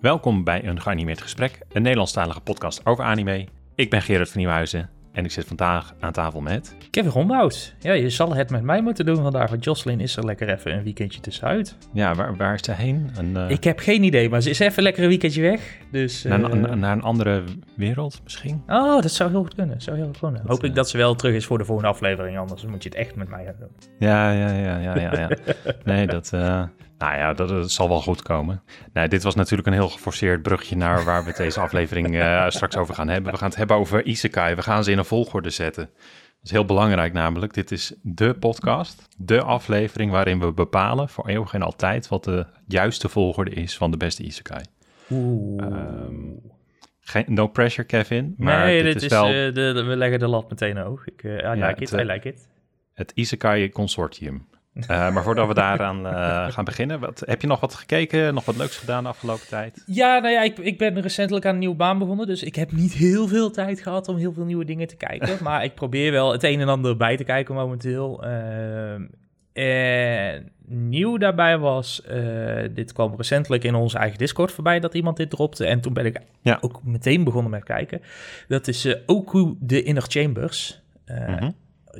Welkom bij een geanimeerd gesprek, een Nederlandstalige podcast over anime. Ik ben Gerard van Nieuwhuizen en ik zit vandaag aan tafel met... Kevin Rombout. Ja, je zal het met mij moeten doen vandaag, want Jocelyn is er lekker even een weekendje tussenuit. Ja, waar, waar is ze heen? Een, uh, Ik heb geen idee, maar ze is even lekker een weekendje weg. Dus, naar, eh, een- naar een andere wereld misschien? Oh, dat zou heel goed kunnen. Zou heel goed kunnen. Hoop ik dat ze wel terug is voor de volgende aflevering, anders moet je het echt met mij gaan doen. Ja, ja, ja, ja, ja. ja. Nee, dat... eh, nou ja, dat, dat zal wel goed komen. Nee, dit was natuurlijk een heel geforceerd brugje naar waar we het deze aflevering eh, straks over gaan hebben. We gaan het hebben over Isekai. We gaan ze in een volgorde zetten. Dat is heel belangrijk namelijk. Dit is de podcast, de aflevering waarin we bepalen voor eeuwig en altijd wat de juiste volgorde is van de beste Isekai. Oeh. Ehm, Geen, no pressure, Kevin. Maar nee, dit, dit is, wel eh, de, we leggen de lat meteen hoog. Ik, eh, I Ja, like it, het, I eh, like it. het Isekai Consortium. Maar voordat we daaraan gaan beginnen, wat, heb je nog wat gekeken? Nog wat leuks gedaan de afgelopen tijd? Ja, nou ja, ik, ik ben recentelijk aan een nieuwe baan begonnen, dus ik heb niet heel veel tijd gehad om heel veel nieuwe dingen te kijken. maar ik probeer wel het een en ander bij te kijken momenteel. Ehm, en nieuw daarbij was, eh, dit kwam recentelijk in onze eigen Discord voorbij dat iemand dit dropte. En toen ben ik Ja. ook meteen begonnen met kijken. Dat is eh, Oku The Inner Chambers. Eh, Mhm.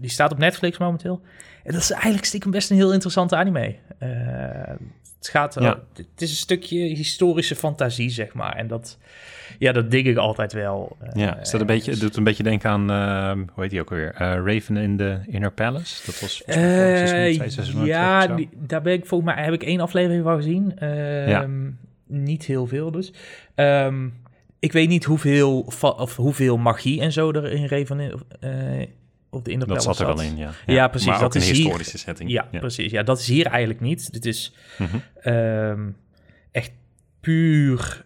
Die staat op Netflix momenteel. En dat is eigenlijk stiekem best een heel interessante anime. Het gaat, Ja. het is een stukje historische fantasie, zeg maar. En dat, ja, dat dig ik altijd wel. eh, Ja, is dat een beetje, het doet een beetje denken aan, ehm, hoe heet die ook alweer? Eh, Raven in the Inner Palace. Dat was seizoen, Eh, ja, die- daar ben ik volgens mij heb ik één aflevering van gezien. Ehm, Ja. Niet heel veel dus. Ehm, ik weet niet hoeveel, of hoeveel magie en zo er in Raven in, op de Inner Dat Palace zat er wel in, ja. Ja, precies, Maar dat ook een is hier- historische setting. Ja, precies. Ja, dat is hier eigenlijk niet. Dit is Mhm. echt puur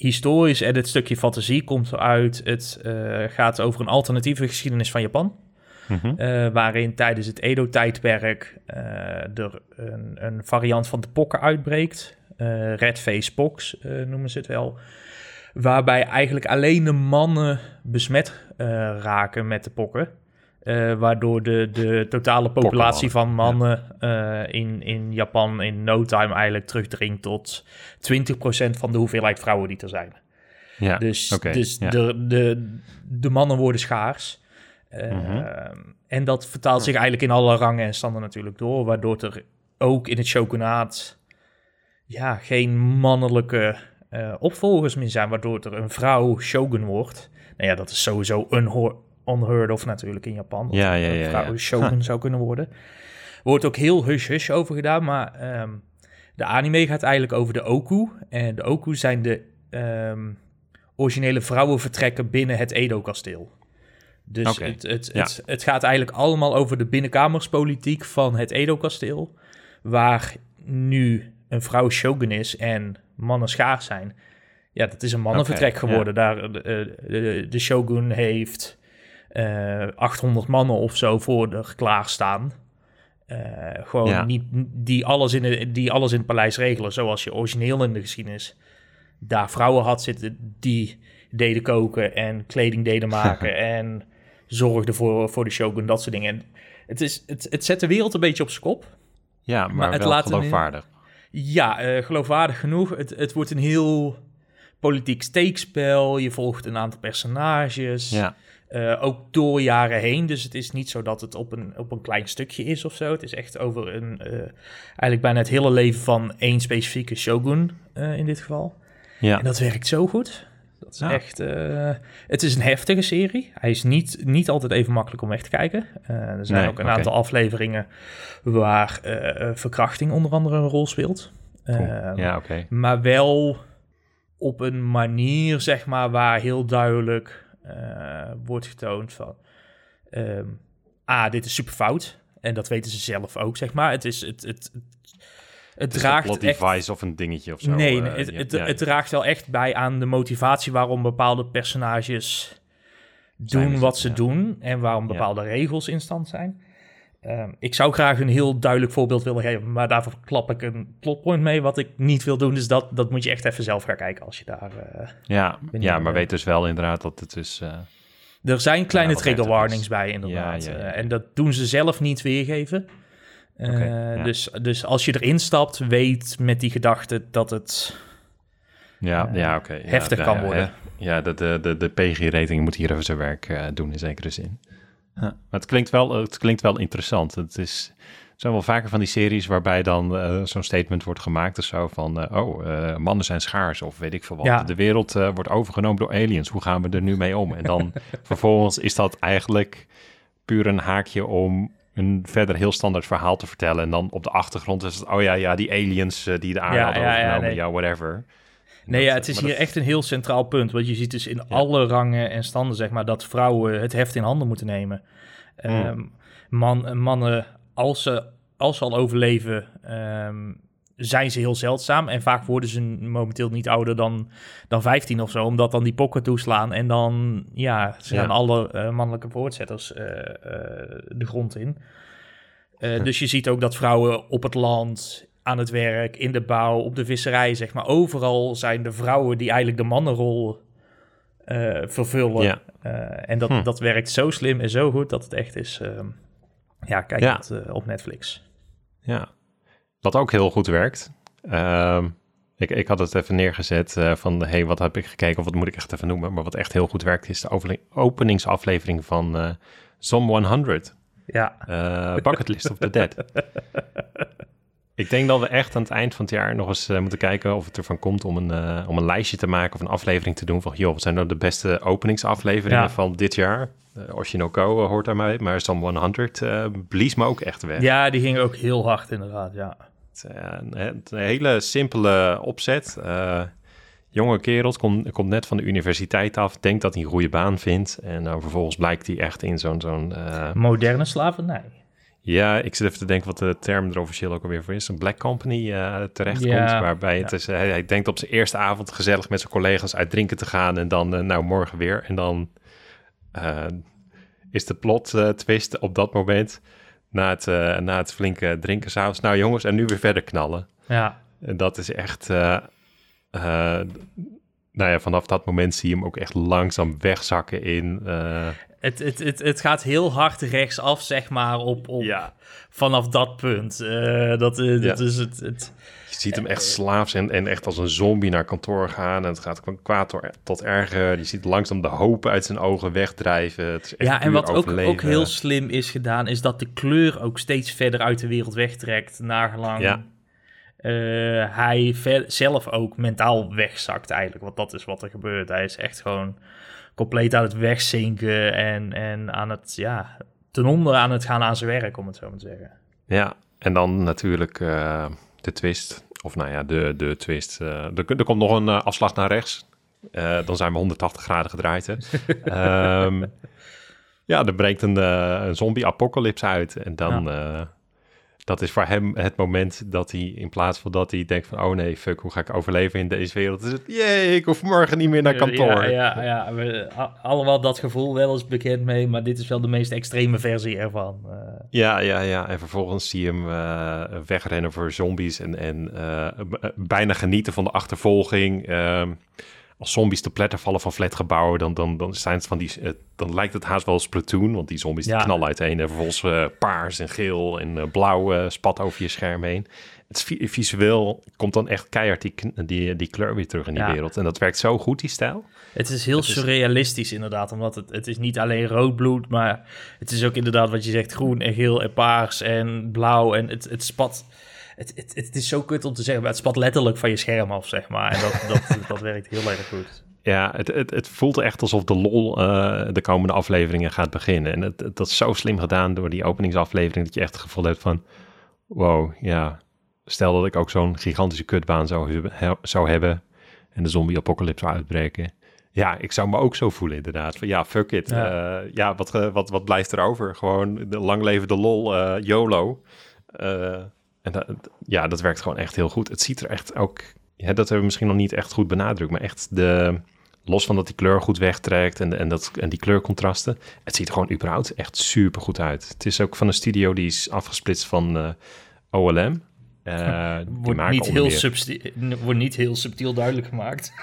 historisch. En het stukje fantasie komt eruit. Het eh, gaat over een alternatieve geschiedenis van Japan. Mhm. eh, waarin tijdens het Edo-tijdperk eh, er een, een variant van de pokken uitbreekt. Red Face Pox noemen ze het wel. Waarbij eigenlijk alleen de mannen besmet raken met de pokken. Eh, waardoor de, de totale populatie van mannen eh, in, in Japan in no time eigenlijk terugdringt tot 20% van de hoeveelheid vrouwen die er zijn. Ja, Dus, dus ja. de, de, de mannen worden schaars. Mhm. En dat vertaalt zich eigenlijk in alle rangen en standen natuurlijk door. Waardoor er ook in het shogunaat ja, geen mannelijke opvolgers meer zijn. Waardoor er een vrouw shogun wordt. Nou ja, dat is sowieso unho- unheard of natuurlijk in Japan. Dat Ja, ja, shogun zou kunnen worden. Wordt ook heel hush-hush over gedaan. Maar ehm, de anime gaat eigenlijk over de Oku. En de Oku zijn de ehm, originele vrouwenvertrekken binnen het Edo-kasteel. Dus het, het, ja. het, het gaat eigenlijk allemaal over de binnenkamerspolitiek van het Edo-kasteel. Waar nu een vrouw shogun is en mannen schaars zijn. Ja, dat is een mannenvertrek geworden. Daar, eh, de, de, de shogun heeft 800 mannen of zo voor er klaarstaan. Eh gewoon Ja. niet, die, alles in de, die alles in het paleis regelen. Zoals je origineel in de geschiedenis daar vrouwen had zitten die deden koken en kleding deden maken en zorgden voor, voor de shogun, dat soort dingen. En het, is, het, het zet de wereld een beetje op zijn kop. ja maar, maar het wel laat een- geloofwaardig. Ja, eh, geloofwaardig genoeg. Het, het wordt een heel politiek steekspel. Je volgt een aantal personages. Ja, Eh, ook door jaren heen. Dus het is niet zo dat het op een, op een klein stukje is of zo. Het is echt over een, eh, eigenlijk bijna het hele leven van één specifieke shogun eh, in dit geval. ja. En dat werkt zo goed. Dat is Ja. echt. het is een heftige serie. Hij is niet, niet altijd even makkelijk om weg te kijken. Er zijn Nee, ook een aantal afleveringen waar verkrachting onder andere een rol speelt. Cool. Ja oké. Maar wel op een manier, zeg maar, waar heel duidelijk wordt getoond van... ehm ah, dit is super fout. En dat weten ze zelf ook, zeg maar. Het is... Het, het, het, het Het is een draagt plot echt device of een dingetje of zo. nee, eh, nee, het, het, ja. het draagt wel echt bij aan de motivatie waarom bepaalde personages doen wat ze ja. doen en waarom bepaalde regels in stand zijn. Ehm, ik zou graag een heel duidelijk voorbeeld willen geven, maar daarvoor klap ik een plotpoint mee. Wat ik niet wil doen, dus dat, dat moet je echt even zelf gaan kijken als je daar... eh, Ja, ja maar weet dus wel inderdaad dat het is... eh, Er zijn kleine Ja, trigger warnings bij, inderdaad. Ja, ja, ja, Eh, en dat doen ze zelf niet weergeven. Dus, dus als je erin stapt, weet met die gedachte dat het Ja, ja oké. heftig ja, kan worden. Ja, de, de, de, de PG-rating moet hier even zijn werk doen in zekere zin. Maar het klinkt, wel, het klinkt wel interessant. Het is, er zijn wel vaker van die series waarbij dan eh, zo'n statement wordt gemaakt of zo van... eh, oh, eh, mannen zijn schaars of weet ik veel wat. Ja. De wereld wordt overgenomen door aliens. Hoe gaan we er nu mee om? En dan vervolgens is dat eigenlijk puur een haakje om een verder heel standaard verhaal te vertellen. En dan op de achtergrond is het, oh ja, ja, die aliens die de aarde Ja, hadden ja, ja, overgenomen, nee. ja, whatever. Nee, Dat, ja, het is hier dat- echt een heel centraal punt. Want je ziet dus in alle rangen en standen, zeg maar, dat vrouwen het heft in handen moeten nemen. Hmm. Ehm, man, mannen, als ze, als ze al overleven, ehm, zijn ze heel zeldzaam. En vaak worden ze momenteel niet ouder dan, dan 15 of zo, omdat dan die pokken toeslaan. En dan, ja, ze Ja. alle eh, mannelijke voortzetters eh, eh, de grond in. Eh, Dus je ziet ook dat vrouwen op het land, aan het werk, in de bouw, op de visserij, zeg maar. Overal zijn de vrouwen die eigenlijk de mannenrol eh, vervullen. Ja. Eh, en dat, Hm. dat werkt zo slim en zo goed dat het echt is... ehm, ja, kijk Ja. het eh, op Netflix. Ja, wat ook heel goed werkt. Ehm, ik, ik had het even neergezet van, hey, wat heb ik gekeken of wat moet ik echt even noemen. Maar wat echt heel goed werkt is de openingsaflevering van Zom 100. Ja, eh Bucket List of the Dead. Ik denk dat we echt aan het eind van het jaar nog eens eh, moeten kijken of het ervan komt om een, eh, om een lijstje te maken of een aflevering te doen van, joh, wat zijn nou de beste openingsafleveringen Ja. van dit jaar? Uh, Oshinoko eh, hoort daarbij, maar Zom 100 eh blies me ook echt weg. ja die ging ook heel hard inderdaad, ja. Het, een, een hele simpele opzet. Jonge kerel komt, komt net van de universiteit af, denkt dat hij een goede baan vindt. En dan vervolgens blijkt hij echt in zo'n... zo'n Moderne slavernij. Ja, ik zit even te denken wat de term er officieel ook alweer voor is. Een black company eh terechtkomt. Ja, waarbij het ja. is, hij, hij denkt op zijn eerste avond gezellig met zijn collega's uit drinken te gaan. En dan, eh, nou, morgen weer. En dan eh, is de plot eh, twist op dat moment. Na het, eh, na het flinke drinken s'avonds. Nou jongens, en nu weer verder knallen. Ja, En dat is echt... nou ja, vanaf dat moment zie je hem ook echt langzaam wegzakken in... eh, het, het, het, het gaat heel hard rechtsaf, zeg maar, op, op ja, vanaf dat punt. Eh, dat, dat Ja. is het, het... Je ziet hem echt slaafs en, en echt als een zombie naar kantoor gaan. En het gaat van kwaad tot- erger. Je ziet langzaam de hoop uit zijn ogen wegdrijven. Het is echt Ja, en wat ook, overleven. ook heel slim is gedaan, is dat de kleur ook steeds verder uit de wereld wegtrekt, nagelang Ja. Eh, hij zelf ook mentaal wegzakt eigenlijk. Want dat is wat er gebeurt. Hij is echt gewoon compleet aan het wegzinken en, en aan het, ja, ten onder aan het gaan aan zijn werk, om het zo maar te zeggen. Ja, en dan natuurlijk eh, de twist. Of nou ja, de, de twist. eh, er, er komt nog een afslag naar rechts. Dan zijn we 180 graden gedraaid. Hè. Ehm, ja, er breekt een, een zombie-apocalypse uit. En dan... dat is voor hem het moment dat hij, in plaats van dat hij denkt van... oh nee, fuck, hoe ga ik overleven in deze wereld? Is het, jee, ik hoef morgen niet meer naar kantoor. Ja, ja, ja we, allemaal dat gevoel wel eens bekend mee, maar dit is wel de meest extreme versie ervan. Eh, Ja, ja, ja. En vervolgens zie je hem eh, wegrennen voor zombies en, en eh, bijna genieten van de achtervolging. Ehm, als zombies te pletter vallen van flatgebouwen, dan, dan, dan, zijn het van die, eh, dan lijkt het haast wel Splatoon, want die zombies die knallen uiteen. En vervolgens eh, paars en geel en eh, blauw spat over je scherm heen. Het is vi- visueel komt dan echt keihard die, die, die kleur weer terug in die Ja. wereld. En dat werkt zo goed, die stijl. Het is heel Het is- surrealistisch inderdaad, omdat het, het is niet alleen rood bloed, maar het is ook inderdaad wat je zegt, groen en geel en paars en blauw en het, het spat... Het, het, het is zo kut om te zeggen, maar het spat letterlijk van je scherm af, zeg maar. En dat, dat, dat werkt heel erg goed. Ja, het, het, het voelt echt alsof de lol eh, de komende afleveringen gaat beginnen. En het, het- dat is zo slim gedaan door die openingsaflevering... dat je echt het gevoel hebt van... wow, ja, stel dat ik ook zo'n gigantische kutbaan zou, he- zou hebben... en de zombie-apocalypse zou uitbreken. Ja, ik zou me ook zo voelen inderdaad. Van ja, fuck it. Ja. Ja, ja wat, wat, wat blijft er over? Gewoon de lang leven de lol, eh, YOLO. En ja, dat werkt gewoon echt heel goed. Het ziet er echt ook... Dat hebben we misschien nog niet echt goed benadrukt... maar echt de los van dat die kleur goed wegtrekt en, en, dat, en die kleurcontrasten. Het ziet er gewoon überhaupt echt super goed uit. Het is ook van een studio die is afgesplitst van eh, OLM. Uh, die wordt, niet heel wordt niet heel subtiel duidelijk gemaakt.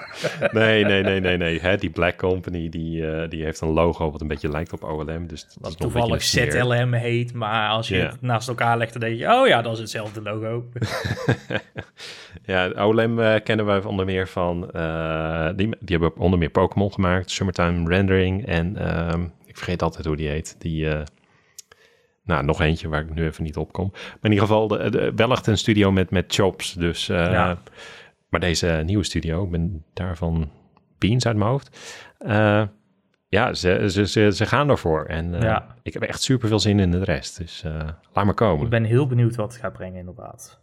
Nee, nee, nee, nee, nee. Hè, die Black Company die, eh, die heeft een logo wat een beetje lijkt op OLM. Dus het is toevallig. ZLM heet, maar als je het naast elkaar legt, dan denk je, oh ja, dat is hetzelfde logo. Ja, OLM eh, kennen wij onder meer van... eh, die, die hebben onder meer Pokémon gemaakt. Summertime Rendering. En ehm, ik vergeet altijd hoe die heet. Die... nou, nog eentje waar ik nu even niet op kom. Maar in ieder geval de, de- wel echt een studio met, met chops. Dus, eh, Ja. Maar deze nieuwe studio, ik ben daarvan Beans uit mijn hoofd. Eh, ja, ze, ze, ze, ze gaan ervoor. En eh, Ja. ik heb echt super veel zin in de rest. Dus laat maar komen. Ik ben heel benieuwd wat het gaat brengen, inderdaad.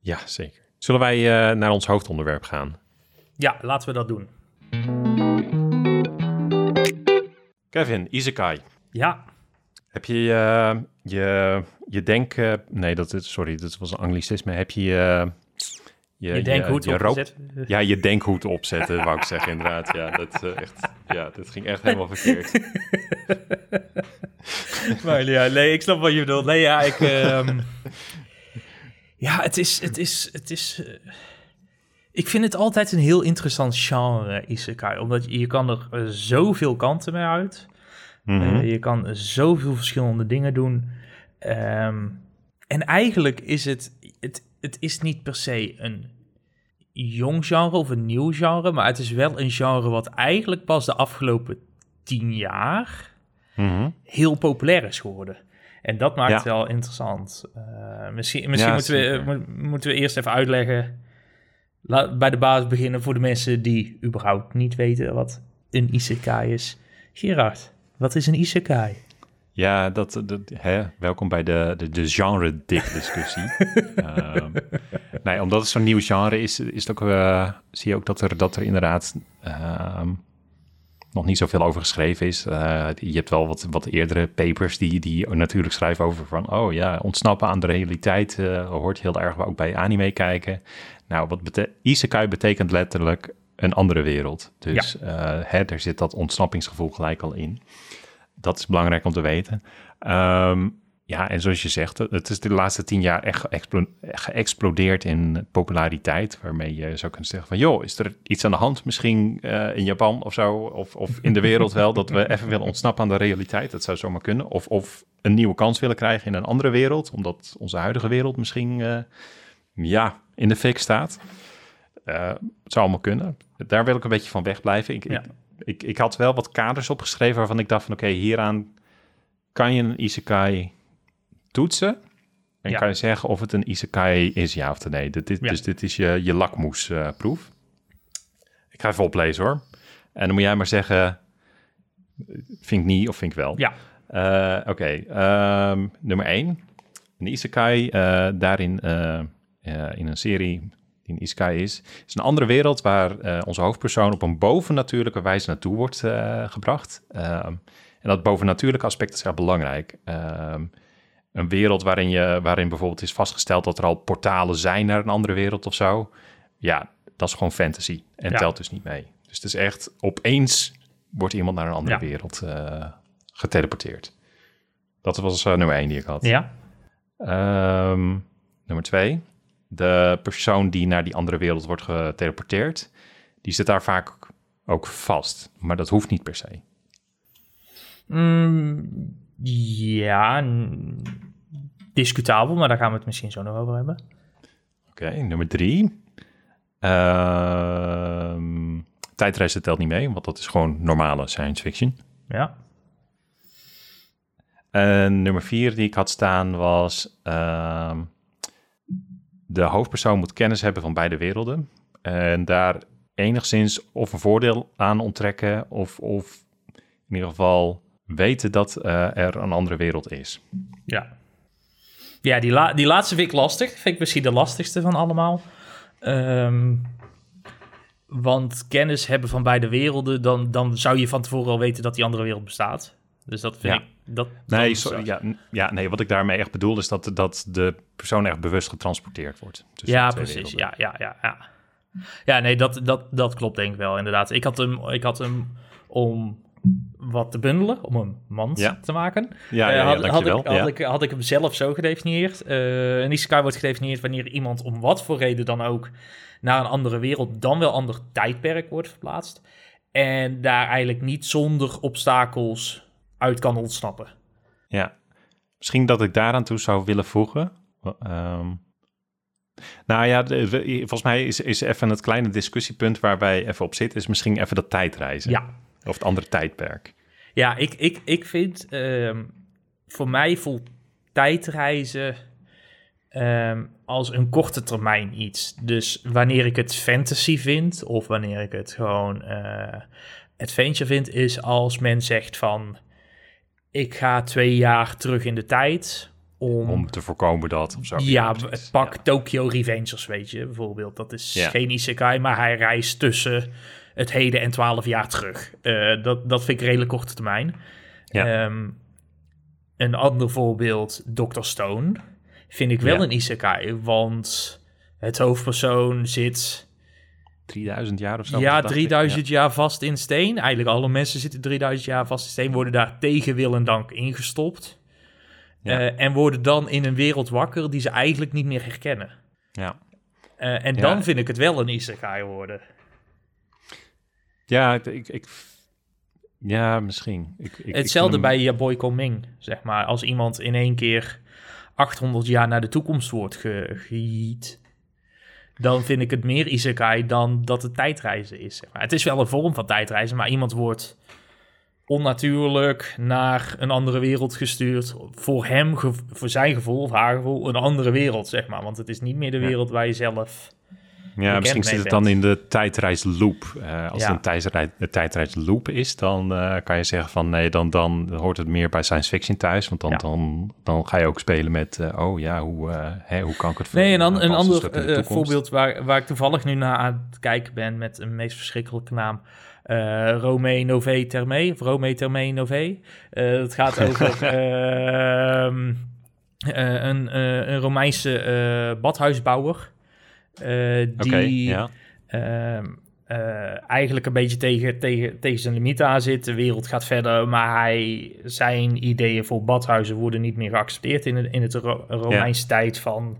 Ja, zeker. Zullen wij naar ons hoofdonderwerp gaan? Ja, laten we dat doen. Kevin, Isekai. Ja, Heb je eh, je, je denk... nee, dat is, sorry, dat was een anglicisme. Heb je je... je, hoe het je rook- opgezet. Ja, je denkhoed opzetten, wou ik zeggen, inderdaad. Ja, dat, eh, echt, ja, dat ging echt helemaal verkeerd. Maar ja, nee, ik snap wat je bedoelt. Nee, ja, ik... ehm, ja, het is... Het is, het is ik vind het altijd een heel interessant genre, isekai. Omdat je, je kan er zoveel kanten mee uit. Mhm. Eh, je kan zoveel verschillende dingen doen. Ehm, en eigenlijk is het, het... Het is niet per se een jong genre of een nieuw genre... maar het is wel een genre wat eigenlijk pas de afgelopen tien jaar Mhm. heel populair is geworden. En dat maakt Ja. het wel interessant. Eh, misschien misschien Ja, moeten, we, mo- moeten we eerst even uitleggen. Laat bij de basis beginnen voor de mensen die überhaupt niet weten wat een isekai is. Gerard, wat is een isekai? Ja, dat, dat, hè, welkom bij de, de, de genre-dik-discussie. Ehm, nee, omdat het zo'n nieuw genre is, is het ook, eh, zie je ook dat er, dat er inderdaad ehm, nog niet zoveel over geschreven is. Eh, je hebt wel wat, wat eerdere papers die, die natuurlijk schrijven over van... oh ja, ontsnappen aan de realiteit eh, hoort heel erg ook bij anime kijken. Nou, wat bete isekai betekent letterlijk een andere wereld. Dus eh, hè, er zit dat ontsnappingsgevoel gelijk al in. Dat is belangrijk om te weten. Ehm, ja, en zoals je zegt, het is de laatste tien jaar echt geëxplo- geëxplodeerd in populariteit. Waarmee je zou kunnen zeggen van, joh, is er iets aan de hand misschien eh, in Japan of zo? Of, of in de wereld wel, dat we even willen ontsnappen aan de realiteit. Dat zou zomaar kunnen. Of, of een nieuwe kans willen krijgen in een andere wereld. Omdat onze huidige wereld misschien, eh, ja, in de fik staat. Eh, het zou allemaal kunnen. Daar wil ik een beetje van wegblijven. Ik, Ja. ik, ik, ik had wel wat kaders opgeschreven waarvan ik dacht van... oké, hieraan kan je een isekai toetsen... en Ja. kan je zeggen of het een isekai is, ja of nee. Dit, Ja. Dus dit is je, je lakmoesproef. ik ga even oplezen hoor. En dan moet jij maar zeggen... vind ik niet of vind ik wel. Ja, Eh, Oké, ehm, nummer 1. Een isekai, eh, daarin eh, in een serie die een isekai is, is een andere wereld waar eh, onze hoofdpersoon op een bovennatuurlijke wijze naartoe wordt eh, gebracht. Ehm, en dat bovennatuurlijke aspect is erg belangrijk. Ehm, een wereld waarin, je, waarin bijvoorbeeld is vastgesteld dat er al portalen zijn naar een andere wereld of zo. Ja, dat is gewoon fantasy en Ja. telt dus niet mee. Dus het is echt opeens wordt iemand naar een andere Ja. wereld eh, geteleporteerd. Dat was nummer één die ik had. ja, Ehm, nummer twee. De persoon die naar die andere wereld wordt geteleporteerd, die zit daar vaak ook vast. Maar dat hoeft niet per se. Mm, ja, discutabel, maar daar gaan we het misschien zo nog over hebben. Oké, nummer drie. Ehm tijdreizen telt niet mee, want dat is gewoon normale science fiction. Ja, En nummer vier die ik had staan was... ehm, de hoofdpersoon moet kennis hebben van beide werelden. En daar enigszins of een voordeel aan onttrekken... of, of in ieder geval weten dat eh, er een andere wereld is. ja. Ja, die, la die laatste ik lastig. Vind ik misschien de lastigste van allemaal. Ehm, want kennis hebben van beide werelden, dan, dan zou je van tevoren al weten dat die andere wereld bestaat. Dus dat vind Ja. ik... Dat, Nee, sorry, ja, ja, nee, wat ik daarmee echt bedoel... is dat, dat de persoon echt bewust getransporteerd wordt. Ja, precies. Ja, ja, ja, ja. Ja, nee, dat, dat, dat klopt denk ik wel, inderdaad. Ik had hem, ik had hem om wat te bundelen, om een mand Ja. te maken. Ja, Eh, ja, ja, had, had, ik, had, ik, had ik hem zelf zo gedefinieerd. Eh, een isekai wordt gedefinieerd wanneer iemand om wat voor reden dan ook naar een andere wereld, dan wel ander tijdperk wordt verplaatst. En daar eigenlijk niet zonder obstakels uit kan ontsnappen. Ja, misschien dat ik daaraan toe zou willen voegen. Ehm, nou ja, de- we- volgens mij is, is even het kleine discussiepunt waar wij even op zitten, is misschien even dat tijdreizen. Ja, Of het andere tijdperk. ja ik, ik, ik vind, ehm, voor mij voelt tijdreizen ehm, als een korte termijn iets. Dus wanneer ik het fantasy vind, of wanneer ik het gewoon eh, adventure vind, is als men zegt van, ik ga twee jaar terug in de tijd om... Om te voorkomen dat of zo. ja, precies. pak Ja. Tokyo Revengers, weet je, bijvoorbeeld. Dat is Ja. geen isekai, maar hij reist tussen het heden en twaalf jaar terug. Eh, dat, dat vind ik redelijk korte termijn. Ja. Ehm, een ander voorbeeld, Dr. Stone, vind ik wel een isekai, want het hoofdpersoon zit 3000 jaar of zo. ja, dacht ik. 3000 jaar vast in steen. Eigenlijk alle mensen zitten 3000 jaar vast in steen, worden daar tegen wil en dank ingestopt. Ja. Eh, en worden dan in een wereld wakker die ze eigenlijk niet meer herkennen. Ja. Eh, en Ja. dan vind ik het wel een isekai worden. Ja, ik, ik, ja, misschien. Ik, ik, Hetzelfde ik bij Koming, zeg maar. Als iemand in één keer 800 jaar naar de toekomst wordt ge gejiet, dan vind ik het meer isekai dan dat het tijdreizen is. Zeg maar. Het is wel een vorm van tijdreizen, maar iemand wordt onnatuurlijk naar een andere wereld gestuurd. Voor hem, voor zijn gevoel of haar gevoel, een andere wereld, zeg maar. Want het is niet meer de wereld waar je zelf... Ja, misschien zit het bent. dan in de tijdreisloop. Eh als Ja. het een tijdrei- een tijdreisloop is, dan eh, kan je zeggen van nee, dan, dan hoort het meer bij science fiction thuis. Want dan, Ja. dan, dan ga je ook spelen met, eh, oh ja, hoe, hè, hoe kan ik het Nee, een, an- aanpassen een ander voorbeeld waar, waar ik toevallig nu naar aan het kijken ben met een meest verschrikkelijke naam. eh Romee Nové Termee, of Romee Termee Nové. Het gaat over ehm, eh, een, een Romeinse badhuisbouwer. Eh, die ja. ehm, eh, eigenlijk een beetje tegen, tegen, tegen zijn limiet aan zit. De wereld gaat verder, maar hij, zijn ideeën voor badhuizen worden niet meer geaccepteerd in het, in het Ro- Romeinse tijd van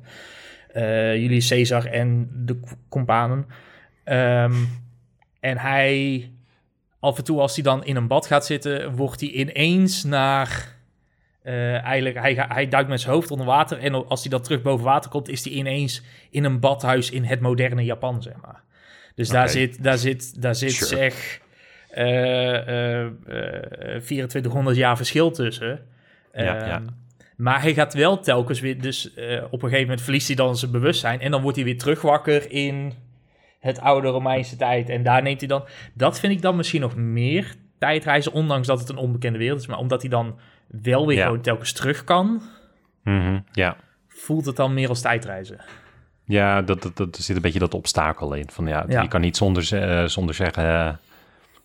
eh Julius Caesar en de companen. Ehm, en hij, af en toe als hij dan in een bad gaat zitten, wordt hij ineens naar... eh, eigenlijk, hij, hij duikt met zijn hoofd onder water en als hij dan terug boven water komt, is hij ineens in een badhuis in het moderne Japan, zeg maar. Dus daar zit, daar zit, daar zit Sure. zeg eh, eh, eh, 2400 jaar verschil tussen. Ja, ja. Ehm, Maar hij gaat wel telkens weer, dus op een gegeven moment verliest hij dan zijn bewustzijn en dan wordt hij weer terug wakker in het oude Romeinse tijd. En daar neemt hij dan, dat vind ik dan misschien nog meer tijdreizen, ondanks dat het een onbekende wereld is, maar omdat hij dan wel weer Ja. gewoon telkens terug kan, Mhm, ja. voelt het dan meer als tijdreizen. Ja, dat, dat, dat, er zit een beetje dat obstakel in. Van, ja, Ja. Je kan niet zonder, eh, zonder zeggen eh,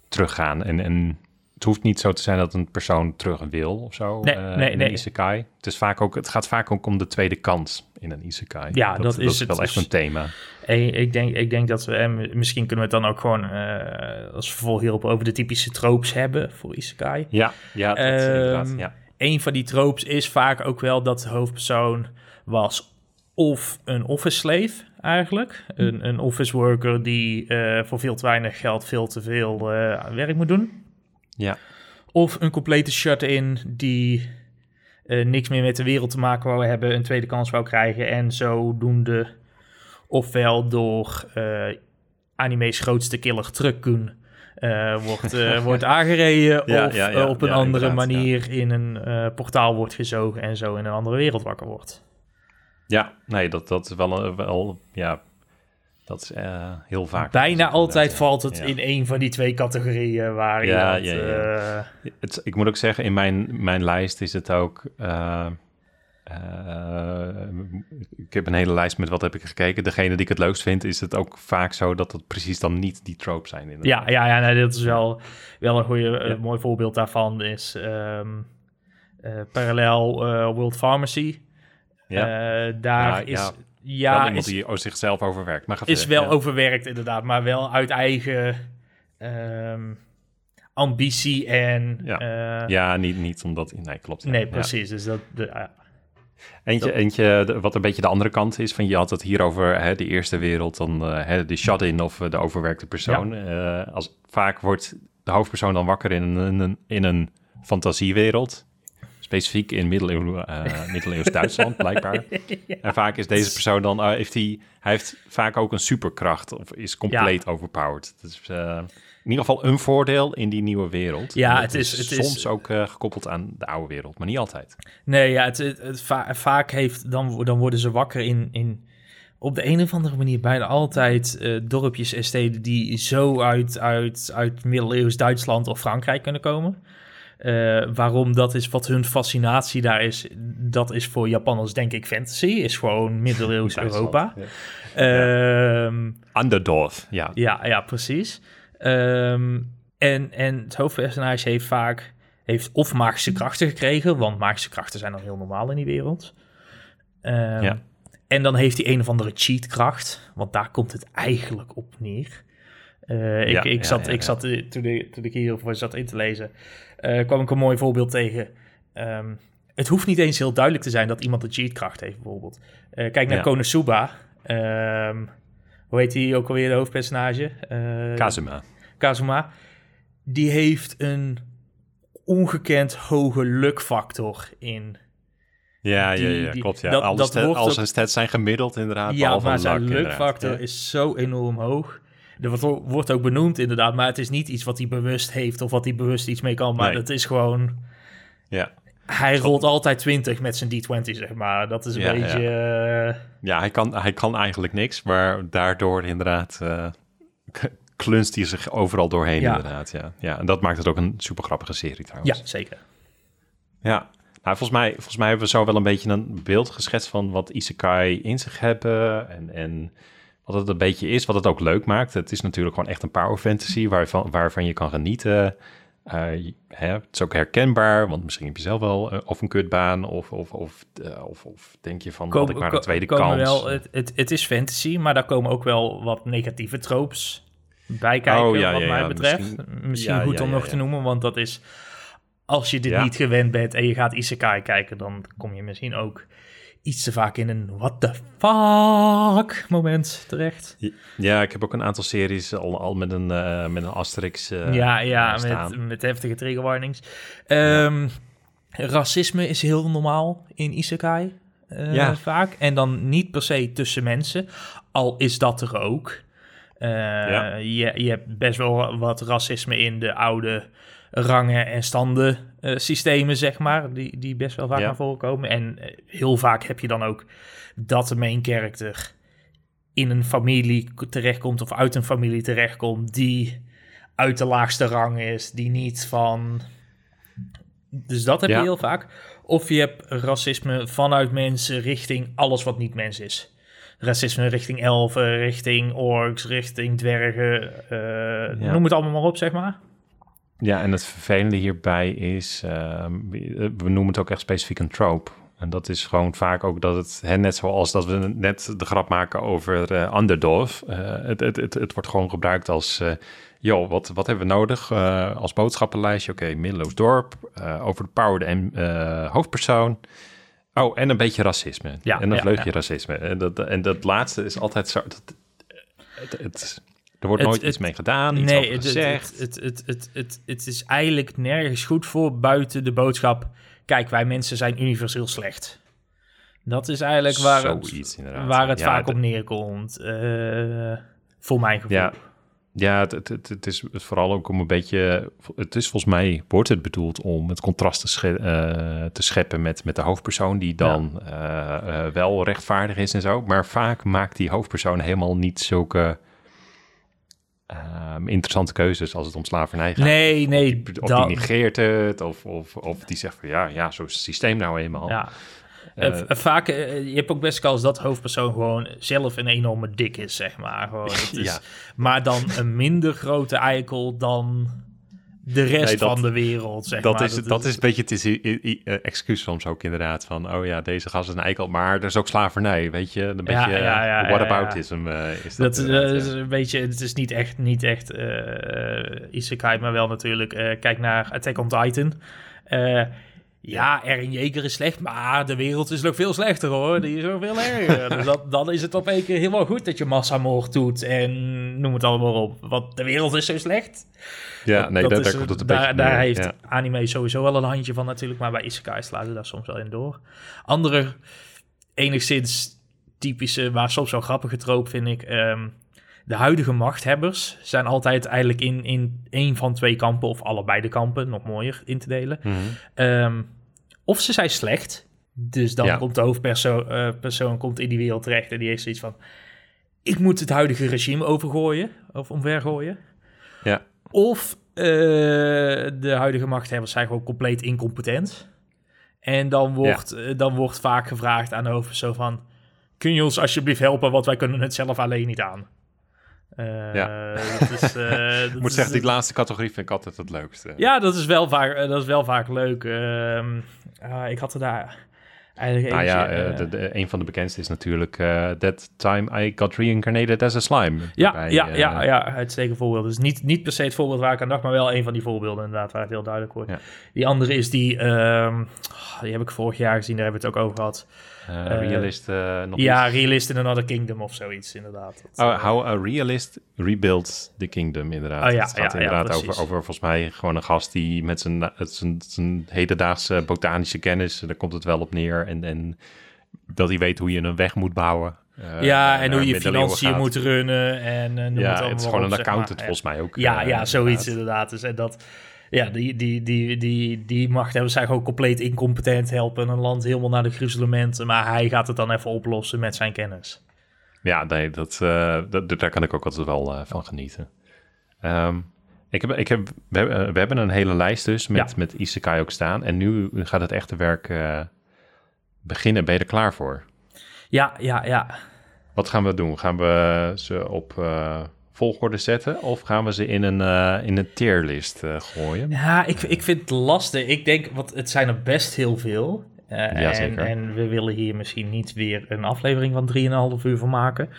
teruggaan. En, en het hoeft niet zo te zijn dat een persoon terug wil of zo. Nee, eh, nee, in nee. een isekai. Het, is vaak ook, het gaat vaak ook om de tweede kans in een isekai. Ja, dat is het. wel echt Dus- een thema. En ik denk, ik denk dat we, en misschien kunnen we het dan ook gewoon eh, als vervolg hierop over de typische tropes hebben voor Isekai. Ja, ja, dat is Ehm, inderdaad. Ja. Een van die tropes is vaak ook wel dat de hoofdpersoon was of een office slave eigenlijk. Een, een office worker die eh, voor veel te weinig geld veel te veel eh, werk moet doen. Ja. Of een complete shut-in die eh, niks meer met de wereld te maken wou hebben, een tweede kans wou krijgen en zodoende ofwel door eh anime's grootste killer Truck-kun eh, wordt, wordt aangereden Ja, of ja, op een andere manier in een portaal wordt gezogen en zo in een andere wereld wakker wordt. ja, nee, dat, dat is wel, wel ja, dat is eh, heel vaak. Bijna altijd valt het Ja. in een van die twee categorieën waar Ja, je ja, eh, Het, ik moet ook zeggen, in mijn, mijn lijst is het ook. eh, ik heb een hele lijst met wat heb ik gekeken. Degene die ik het leukst vind, is het ook vaak zo dat het precies dan niet die trope zijn. Ja, inderdaad. ja, ja nee, dat is wel, wel een een mooi voorbeeld daarvan. Is ehm, eh, parallel World Pharmacy. ja. Daar is, ja. ja, Wel iemand is, die zichzelf overwerkt. Maar is wel ja. overwerkt inderdaad, maar wel uit eigen, ehm, ambitie en... Ja. eh, Ja, niet, niet omdat... Nee, klopt. Nee, precies. Dus dat... De. Eentje, eentje wat een beetje de andere kant is, van je had het hier over hè, de eerste wereld, dan eh, hè, de shut-in of eh, de overwerkte persoon. Als, vaak wordt de hoofdpersoon dan wakker in een, in een fantasiewereld. Specifiek in middeleeuw, eh, middeleeuws Duitsland, blijkbaar. En vaak is deze persoon dan, eh, heeft hij, hij heeft vaak ook een superkracht of is compleet overpowered. Dus eh, in ieder geval een voordeel in die nieuwe wereld. Ja, het is- het is- soms ook gekoppeld aan de oude wereld, maar niet altijd. Nee, ja, het, het, het va- vaak heeft, dan, dan worden ze wakker in, in op de een of andere manier bijna altijd eh, dorpjes en steden die zo uit, uit, uit middeleeuws Duitsland of Frankrijk kunnen komen. Eh, waarom dat is, wat hun fascinatie daar is, dat is voor Japanners denk ik fantasy, is gewoon middeleeuws Europa. ja. Ehm, Underdorf, ja. ja, ja, precies. Ehm, en, en het hoofdpersonage heeft vaak heeft of magische krachten gekregen, want magische krachten zijn dan heel normaal in die wereld. Ehm, Ja. En dan heeft hij een of andere cheatkracht, want daar komt het eigenlijk op neer. Eh, ik, Ja, ik zat, ja, ik ja. zat eh, toen, ik, toen ik hiervoor zat in te lezen, eh, kwam ik een mooi voorbeeld tegen. Ehm, het hoeft niet eens heel duidelijk te zijn dat iemand een cheatkracht heeft, bijvoorbeeld. Eh, kijk naar Ja. Konosuba. Ehm, hoe heet hij ook alweer, de hoofdpersonage? Eh, Kazuma. Kazuma. Die heeft een ongekend hoge luckfactor in. Ja, die- ja, ja, die- klopt. Ja. dat- Al, dat de sta- wordt al ook- zijn stats zijn gemiddeld inderdaad. ja, maar zijn Ja. is zo enorm hoog. Er wordt, ook benoemd inderdaad, maar het is niet iets wat hij bewust heeft of wat hij bewust iets mee kan. Maar Nee. het is gewoon... Ja. Hij rolt altijd 20 met zijn D20, zeg maar. Dat is een Ja, beetje... eh, ja, hij kan, hij kan eigenlijk niks, maar daardoor inderdaad k- klunst hij zich overal doorheen Ja. inderdaad. Ja. ja, en dat maakt het ook een super grappige serie trouwens. ja, zeker. Ja, nou, volgens, mij, volgens mij hebben we zo wel een beetje een beeld geschetst van wat isekai in zich hebben en, en wat het een beetje is, wat het ook leuk maakt. Het is natuurlijk gewoon echt een power fantasy waarvan, waarvan je kan genieten. Je- hè, het is ook herkenbaar, want misschien heb je zelf wel eh, of een kutbaan of, of, of, eh, of, of denk je van, Kom- had ik maar een tweede kans. Wel, het, het, het is fantasy, maar daar komen ook wel wat negatieve tropes bij kijken, Oh, ja, wat ja, mij ja, betreft. misschien- Misschien, goed om nog te noemen, want dat is... Als je dit niet gewend bent en je gaat Isekai kijken, dan kom je misschien ook iets te vaak in een what the fuck moment terecht. Ja, ik heb ook een aantal series al, al met een, eh, met een asterix eh, ja, ja eh, met, met heftige trigger warnings. Ehm, Racisme is heel normaal in Isekai. Ja. Vaak. En dan niet per se tussen mensen. Al is dat er ook. Ja. je, je hebt best wel wat racisme in de oude rangen en standen eh, systemen, zeg maar. Die, die best wel vaak Ja. naar voren komen. En eh, heel vaak heb je dan ook dat de main character in een familie terechtkomt of uit een familie terechtkomt die uit de laagste rang is, die niet van. Dus dat heb Ja. je heel vaak. Of je hebt racisme vanuit mensen richting alles wat niet mens is. Racisme richting elfen, richting orks, richting dwergen. eh, Ja. Noem het allemaal maar op, zeg maar. Ja, en het vervelende hierbij is, ehm, we noemen het ook echt specifiek een trope. En dat is gewoon vaak ook dat het, hè, net zoals dat we net de grap maken over Underdorf. eh, het, het, het, het wordt gewoon gebruikt als, eh joh, wat, wat hebben we nodig als boodschappenlijstje? Oké, Middeloos dorp, eh over de power en hoofdpersoon. Oh, en een beetje racisme. Ja, en een ja, vleugje ja. racisme. En dat, en dat laatste is altijd zo... Dat, het, het- er wordt nooit het- iets mee gedaan, iets nee, over het, gezegd. het, het, het, het, het, is eigenlijk nergens goed voor buiten de boodschap. Kijk, wij mensen zijn universeel slecht. Dat is eigenlijk waar het, Zoiets, waar het Ja, vaak op neerkomt. eh, voor mijn gevoel. Ja, ja het, het, het, het is vooral ook om een beetje... Het is volgens mij, wordt het bedoeld om het contrast te, sche- eh, te scheppen met, met de hoofdpersoon... die dan eh, wel rechtvaardig is en zo. Maar vaak maakt die hoofdpersoon helemaal niet zulke ehm, interessante keuzes... als het om slavernij gaat. Nee, nee. Of die, of dat- die negeert het, of, of, of die zegt van... ja, ja, zo is het systeem nou eenmaal. ja. V- vaak, je hebt ook best kans dat hoofdpersoon gewoon zelf een enorme dik is, zeg maar. Gewoon, het is, Ja. Maar dan een minder grote eikel dan de rest Nee, dat- van de wereld, zeg dat, maar. is, dat is een beetje het is, eh, excuus soms ook inderdaad. Van, oh ja, deze gast is een eikel. Maar er is ook slavernij, weet je. Een beetje ja, ja, ja, whataboutism eh, is dat. Dat, dat is ja. een beetje, het is niet echt, niet echt eh isekai, maar wel natuurlijk. eh, kijk naar Attack on Titan. Ja, Eren Yeager is slecht, maar de wereld is nog veel slechter hoor. Die is nog veel erger. dus dat, dan is het op een keer helemaal goed dat je massamoord doet en noem het allemaal op. Want de wereld is zo slecht. Ja, nee, daar, is- daar komt het een daar, beetje Daar neer, heeft ja. anime sowieso wel een handje van natuurlijk, maar bij isekai slaan ze daar soms wel in door. Andere enigszins typische, maar soms wel grappige troop vind ik. ehm, de huidige machthebbers zijn altijd eigenlijk in, in één van twee kampen, of allebei de kampen, nog mooier in te delen. Mhm. Ehm, of ze zijn slecht, dus dan Ja. komt de hoofdpersoon eh, persoon komt in die wereld terecht en die heeft zoiets van... Ik moet het huidige regime overgooien, of omvergooien. Ja. Of eh, de huidige machthebbers zijn gewoon compleet incompetent. En dan wordt, eh, dan wordt vaak gevraagd aan de hoofdpersoon van... Kun je ons alsjeblieft helpen, want wij kunnen het zelf alleen niet aan. Eh, Ja. dat is, eh, dat Ik moet is- zeggen, die laatste categorie vind ik altijd het leukste. ja, dat is wel vaak, eh, dat is wel vaak leuk. Ehm, ah, ik had er daar eigenlijk Nou eentje, de, de- een van de bekendste is natuurlijk That Time I Got Reincarnated as a Slime. ja, Bij, ja, ja, ja, uitstekend voorbeeld. Dus niet, niet per se het voorbeeld waar ik aan dacht, maar wel een van die voorbeelden inderdaad, waar het heel duidelijk wordt. Ja. Die andere is die, ehm, die heb ik vorig jaar gezien, daar hebben we het ook over gehad. Eh, realist eh, nog ja, iets. Realist in Another Kingdom of zoiets, inderdaad. Dat, Oh, how a realist rebuilds the kingdom, inderdaad. Oh ja, het gaat ja, inderdaad over, over volgens mij gewoon een gast die met zijn, het- zijn, zijn hedendaagse botanische kennis, daar komt het wel op neer, en, en dat hij weet hoe je een weg moet bouwen. ja, en hoe je financiën moet runnen en noem Ja, allemaal het is gewoon op, een maar. accountant volgens mij ook. Ja, ja, zoiets inderdaad. inderdaad. Dus, en dat, ja, die, die, die, die, die machthebbers zijn gewoon compleet incompetent, helpen een land helemaal naar de gruzelementen, maar hij gaat het dan even oplossen met zijn kennis. Ja, nee, dat, eh, dat, daar kan ik ook altijd wel eh, van genieten. Ehm, ik heb, ik heb, we, hebben- eh, we hebben een hele lijst dus met, Ja. met Isekai ook staan. En nu gaat het echte werk beginnen. Ben je er klaar voor? Ja, ja, ja. Wat gaan we doen? Gaan we ze op volgorde zetten? Of gaan we ze in een, eh, in een tierlist eh, gooien? Ja, ik, ik vind het lastig. Ik denk, want het zijn er best heel veel. Eh, en, zeker. en we willen hier misschien niet weer een aflevering van 3,5 uur van maken.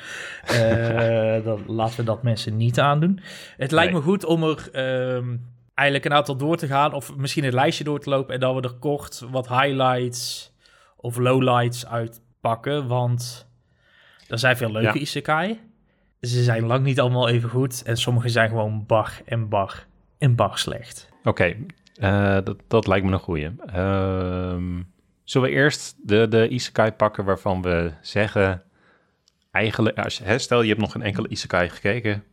Dan laten we dat mensen niet aandoen. Het lijkt Nee. me goed om er ehm, eigenlijk een aantal door te gaan. Of misschien het lijstje door te lopen. En dat we er kort wat highlights of lowlights uitpakken. Want er zijn veel leuke Ja. isekai. Ze zijn lang niet allemaal even goed. En sommige zijn gewoon bar en bar en bar slecht. Oké, eh, dat, dat lijkt me een goeie. Ehm, zullen we eerst de, de Isekai pakken waarvan we zeggen... Eigenlijk, als, je- hè, stel je hebt nog een enkele Isekai gekeken,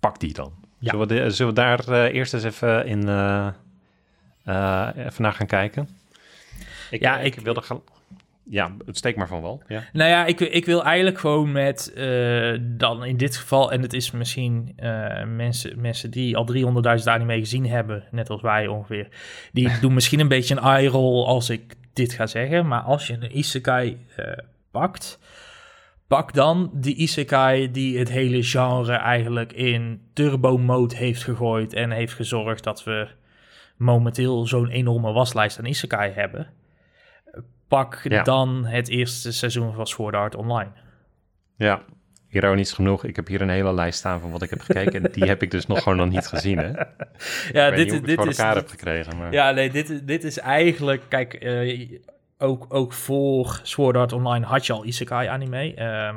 pak die dan. Ja. Zullen, we de- zullen we daar eh, eerst eens even, in, eh, even naar gaan kijken? Ik, Ja, eh, ik- wilde gaan... Ja, het steekt maar van wel. Ja. Nou ja, ik, ik wil eigenlijk gewoon met eh, dan in dit geval, en het is misschien eh, mensen, mensen die al 300.000 anime gezien hebben, net als wij ongeveer, die doen misschien een beetje een eye-roll als ik dit ga zeggen. Maar als je een isekai eh, pakt, pak dan die isekai die het hele genre eigenlijk in turbo mode heeft gegooid en heeft gezorgd dat we momenteel zo'n enorme waslijst aan isekai hebben. Pak Ja. dan het eerste seizoen van Sword Art Online. ja, ironisch genoeg, ik heb hier een hele lijst staan van wat ik heb gekeken. en die heb ik dus nog gewoon nog niet gezien, hè? Ja, dit, dit voor is. elkaar heb gekregen, maar... Ja, nee, dit, is- dit is eigenlijk. Kijk, eh, ook, ook voor Sword Art Online had je al Isekai anime. Ehm,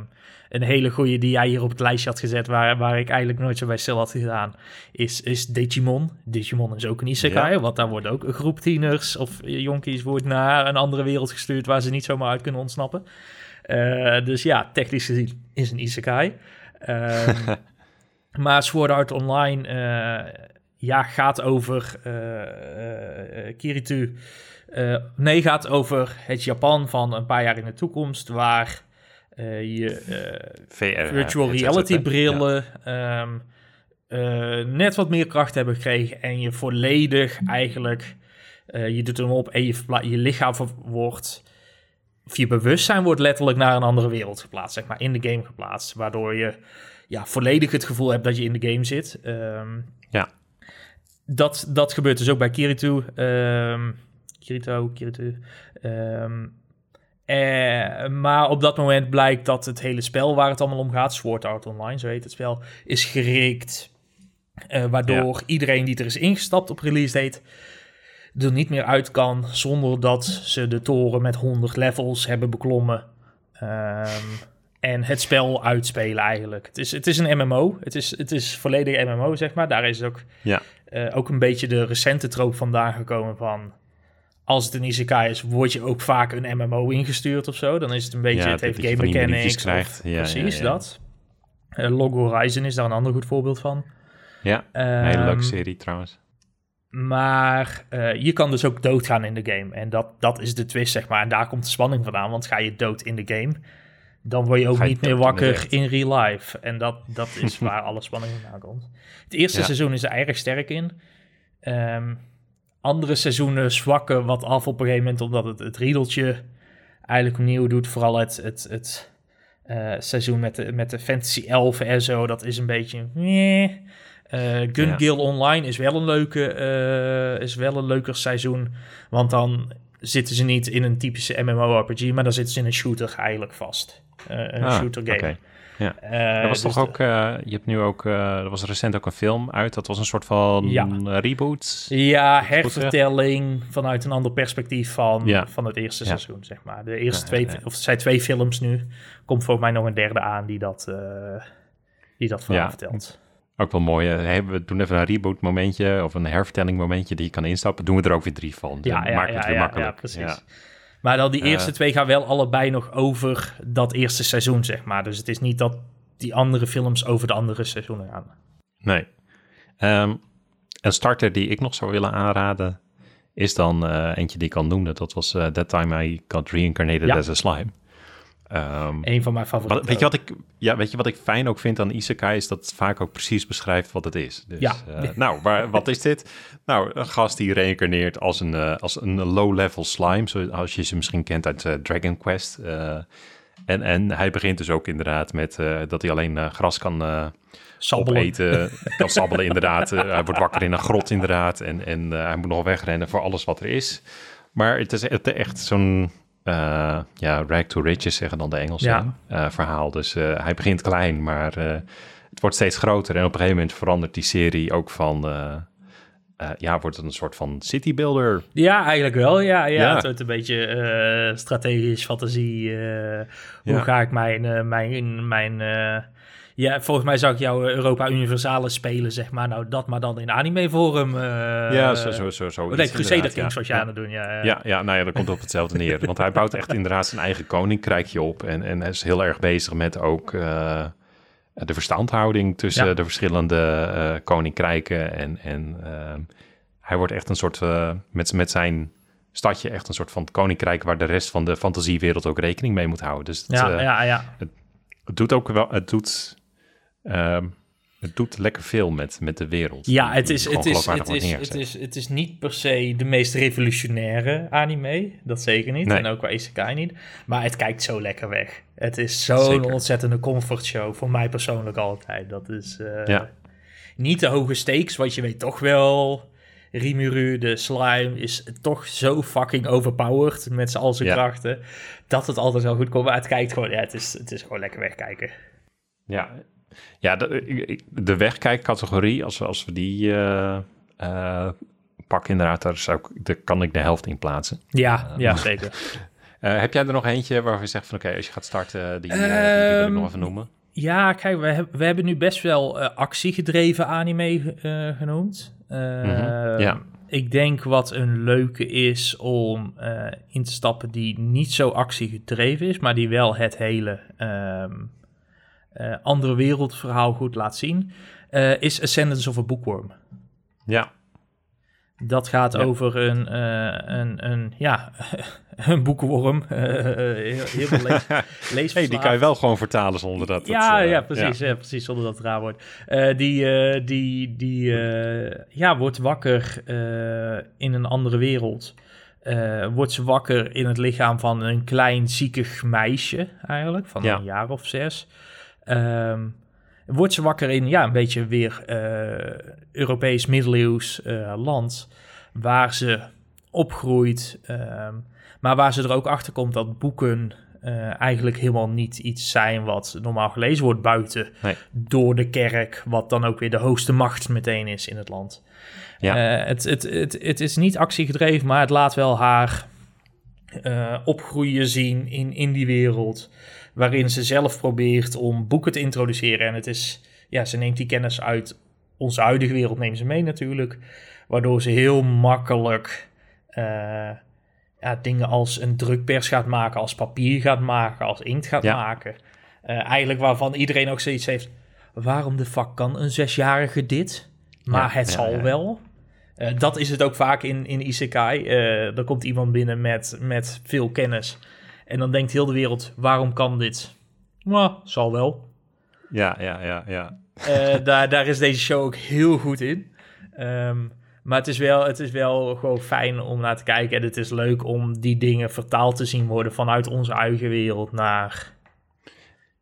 een hele goede die jij hier op het lijstje had gezet, waar, waar ik eigenlijk nooit zo bij stil had gedaan, is, is Digimon. Digimon is ook een Isekai, want daar wordt ook een groep tieners of jonkies wordt naar een andere wereld gestuurd waar ze niet zomaar uit kunnen ontsnappen. Eh, dus ja, technisch gezien is een Isekai. Ehm, maar Sword Art Online eh, ja, gaat over eh, eh, Kiritu. Nee, gaat over het Japan van een paar jaar in de toekomst, waar je eh, VR, virtual reality brillen ehm, eh, net wat meer kracht hebben gekregen en je volledig eigenlijk, eh, je doet hem op en je, je lichaam wordt, of je bewustzijn wordt letterlijk naar een andere wereld geplaatst, zeg maar in de game geplaatst, waardoor je ja, volledig het gevoel hebt dat je in de game zit. Ehm, Ja. dat, dat gebeurt dus ook bij Kirito. Ehm, Kirito, Kirito. Eh, maar op dat moment blijkt dat het hele spel waar het allemaal om gaat, Sword Art Online, zo heet het spel, is gerikt. Eh, waardoor iedereen die er is ingestapt op release date er niet meer uit kan zonder dat ze de toren met 100 levels hebben beklommen. Ehm, en het spel uitspelen eigenlijk. Het is, het is een MMO. Het is, het is volledig MMO, zeg maar. Daar is ook, Ja. eh, ook een beetje de recente troop vandaan gekomen van... Als het een isekai is, word je ook vaak een MMO ingestuurd of zo. Dan is het een beetje, Ja, het heeft game mechanics. of- krijgt. Ja, precies, ja. dat. Eh, Log Horizon is daar een ander goed voorbeeld van. Ja, een hele Ehm, leuke serie trouwens. maar eh, je kan dus ook doodgaan in de game. En dat, dat is de twist, zeg maar. En daar komt de spanning vandaan. Want ga je dood in de game, dan word je ook je niet meer in wakker in real life. En dat, dat is waar alle spanning vandaan komt. Het eerste seizoen is er erg sterk in. Ehm, andere seizoenen zwakken wat af op een gegeven moment, omdat het, het riedeltje eigenlijk opnieuw doet. Vooral het, het, het eh, seizoen met de, met de Fantasy 11 en zo, dat is een beetje... Eh Gun Ja. Guild Online is wel, een leuke, eh, is wel een leuker seizoen, want dan zitten ze niet in een typische MMORPG, maar dan zitten ze in een shooter eigenlijk vast. Eh, een Ah, shooter game. Ja. Eh, Er was dus toch ook, eh, je hebt nu ook, eh, er was recent ook een film uit. Dat was een soort van Ja. reboot. Ja, hervertelling vanuit een ander perspectief van, Ja. van het eerste Ja. seizoen, zeg maar. De eerste twee, of het zijn twee films nu. Komt volgens mij nog een derde aan die dat, die dat verhaal vertelt. Ook wel mooi. hey, we doen even een reboot momentje of een hervertelling momentje die je kan instappen. Doen we er ook weer drie van. Ja, Dan ja, maken we ja, het weer ja, makkelijk. ja, precies. Maar dan die eerste twee gaan wel allebei nog over dat eerste seizoen, zeg maar. Dus het is niet dat die andere films over de andere seizoenen gaan. Nee. Ehm, een starter die ik nog zou willen aanraden is dan eh, eentje die ik al noemde. Dat was eh, That Time I Got Reincarnated Ja. as a Slime. Ehm, Een van mijn favorieten. Weet, je wat ik, ja, weet je wat ik fijn ook vind aan Isekai? Is dat het vaak ook precies beschrijft wat het is. Dus, Ja. eh, nou, waar, wat is dit? Nou, een gast die reïncarneert als een, eh, als een low-level slime. Zoals je ze misschien kent uit eh, Dragon Quest. En, en hij begint dus ook inderdaad met dat hij alleen gras kan Sabbelen. opeten. Kan sabbelen inderdaad. Hij wordt wakker in een grot inderdaad. En, en hij moet nog wegrennen voor alles wat er is. Maar het is het echt zo'n eh, ja, rag to riches zeggen dan de Engelsen Ja. eh, verhaal. Dus eh, hij begint klein, maar het wordt steeds groter. En op een gegeven moment verandert die serie ook van... ja, wordt het een soort van city builder. Ja, eigenlijk wel. Ja, ja. Ja. Het wordt een beetje strategisch, fantasie. hoe Ja. ga ik mijn... mijn, mijn ja, volgens mij zou ik jouw Europa Universalis spelen, zeg maar. Nou, dat maar dan in anime vorm. eh, ja, zo, zo, zo. zo nee, Crusader Kings was je aan het doen. Ja, ja. Ja, nou ja, dat komt op hetzelfde neer. Want hij bouwt echt inderdaad zijn eigen koninkrijkje op. En, en is heel erg bezig met ook eh, de verstandhouding tussen Ja. de verschillende eh, koninkrijken. En, en hij wordt echt een soort, eh, met, met zijn stadje, echt een soort van koninkrijk waar de rest van de fantasiewereld ook rekening mee moet houden. Dus het, Ja, eh, ja, ja. het doet ook wel, het doet, ehm, het doet lekker veel met, met de wereld. Ja, het is, het, is, het, is, het, is, het is niet per se de meest revolutionaire anime. Dat zeker niet. Nee. En ook bij Isekai niet. Maar het kijkt zo lekker weg. Het is zo'n ontzettende comfortshow. Voor mij persoonlijk altijd. Dat is eh, Ja. niet de hoge stakes. Want je weet toch wel... Rimuru, de slime, is toch zo fucking overpowered met al zijn Ja. krachten. Dat het altijd wel goed komt. Maar het kijkt gewoon... Ja, het is, het is gewoon lekker wegkijken. Ja, ja de, de wegkijkcategorie, als we, als we die eh, eh, pakken inderdaad, daar, zou ik, daar kan ik de helft in plaatsen. Ja, ja zeker. Eh, heb jij er nog eentje waar je zegt van oké, als je gaat starten, die, eh, die, die wil ik Ehm, nog even noemen? Ja, kijk, we, heb- we hebben nu best wel eh, actiegedreven anime eh, genoemd. Eh, Mhm, ja. Ik denk wat een leuke is om eh, in te stappen die niet zo actiegedreven is, maar die wel het hele ehm, eh, andere wereldverhaal goed laat zien, eh, is Ascendance of a Bookworm. Ja, Dat gaat Ja. over een, eh, een, een, ja, een boekenworm. Eh, heel, heel veel lees, hey, die kan je wel gewoon vertalen zonder dat het... Ja, eh, ja, precies, ja. precies, zonder dat het raar wordt. Eh, die eh, die, die eh, ja, wordt wakker eh, in een andere wereld. Eh, wordt ze wakker in het lichaam van een klein ziekig meisje, eigenlijk, van Ja. een jaar of zes. Ehm, wordt ze wakker in ja, een beetje weer uh, Europees middeleeuws uh, land, waar ze opgroeit, uh, maar waar ze er ook achter komt dat boeken uh, eigenlijk helemaal niet iets zijn wat normaal gelezen wordt buiten nee. door de kerk, wat dan ook weer de hoogste macht meteen is in het land. Ja. Uh, het, het, het, het is niet actiegedreven, maar het laat wel haar uh, opgroeien zien in, in die wereld, waarin ze zelf probeert om boeken te introduceren. En het is, ja, ze neemt die kennis uit onze huidige wereld, neemt ze mee natuurlijk, waardoor ze heel makkelijk ja, dingen als een drukpers gaat maken, als papier gaat maken, als inkt gaat Ja. maken. Eh, eigenlijk waarvan iedereen ook zoiets heeft. Waarom de fuck kan een zesjarige dit? Maar Ja, het zal wel. Eh, dat is het ook vaak in, in Isekai. Eh er komt iemand binnen met, met veel kennis. En dan denkt heel de wereld, waarom kan dit? Nou, zal wel. Ja, ja, ja, ja. Eh, daar, daar is deze show ook heel goed in. Ehm, maar het is, wel, het is wel gewoon fijn om naar te kijken. En het is leuk om die dingen vertaald te zien worden vanuit onze eigen wereld naar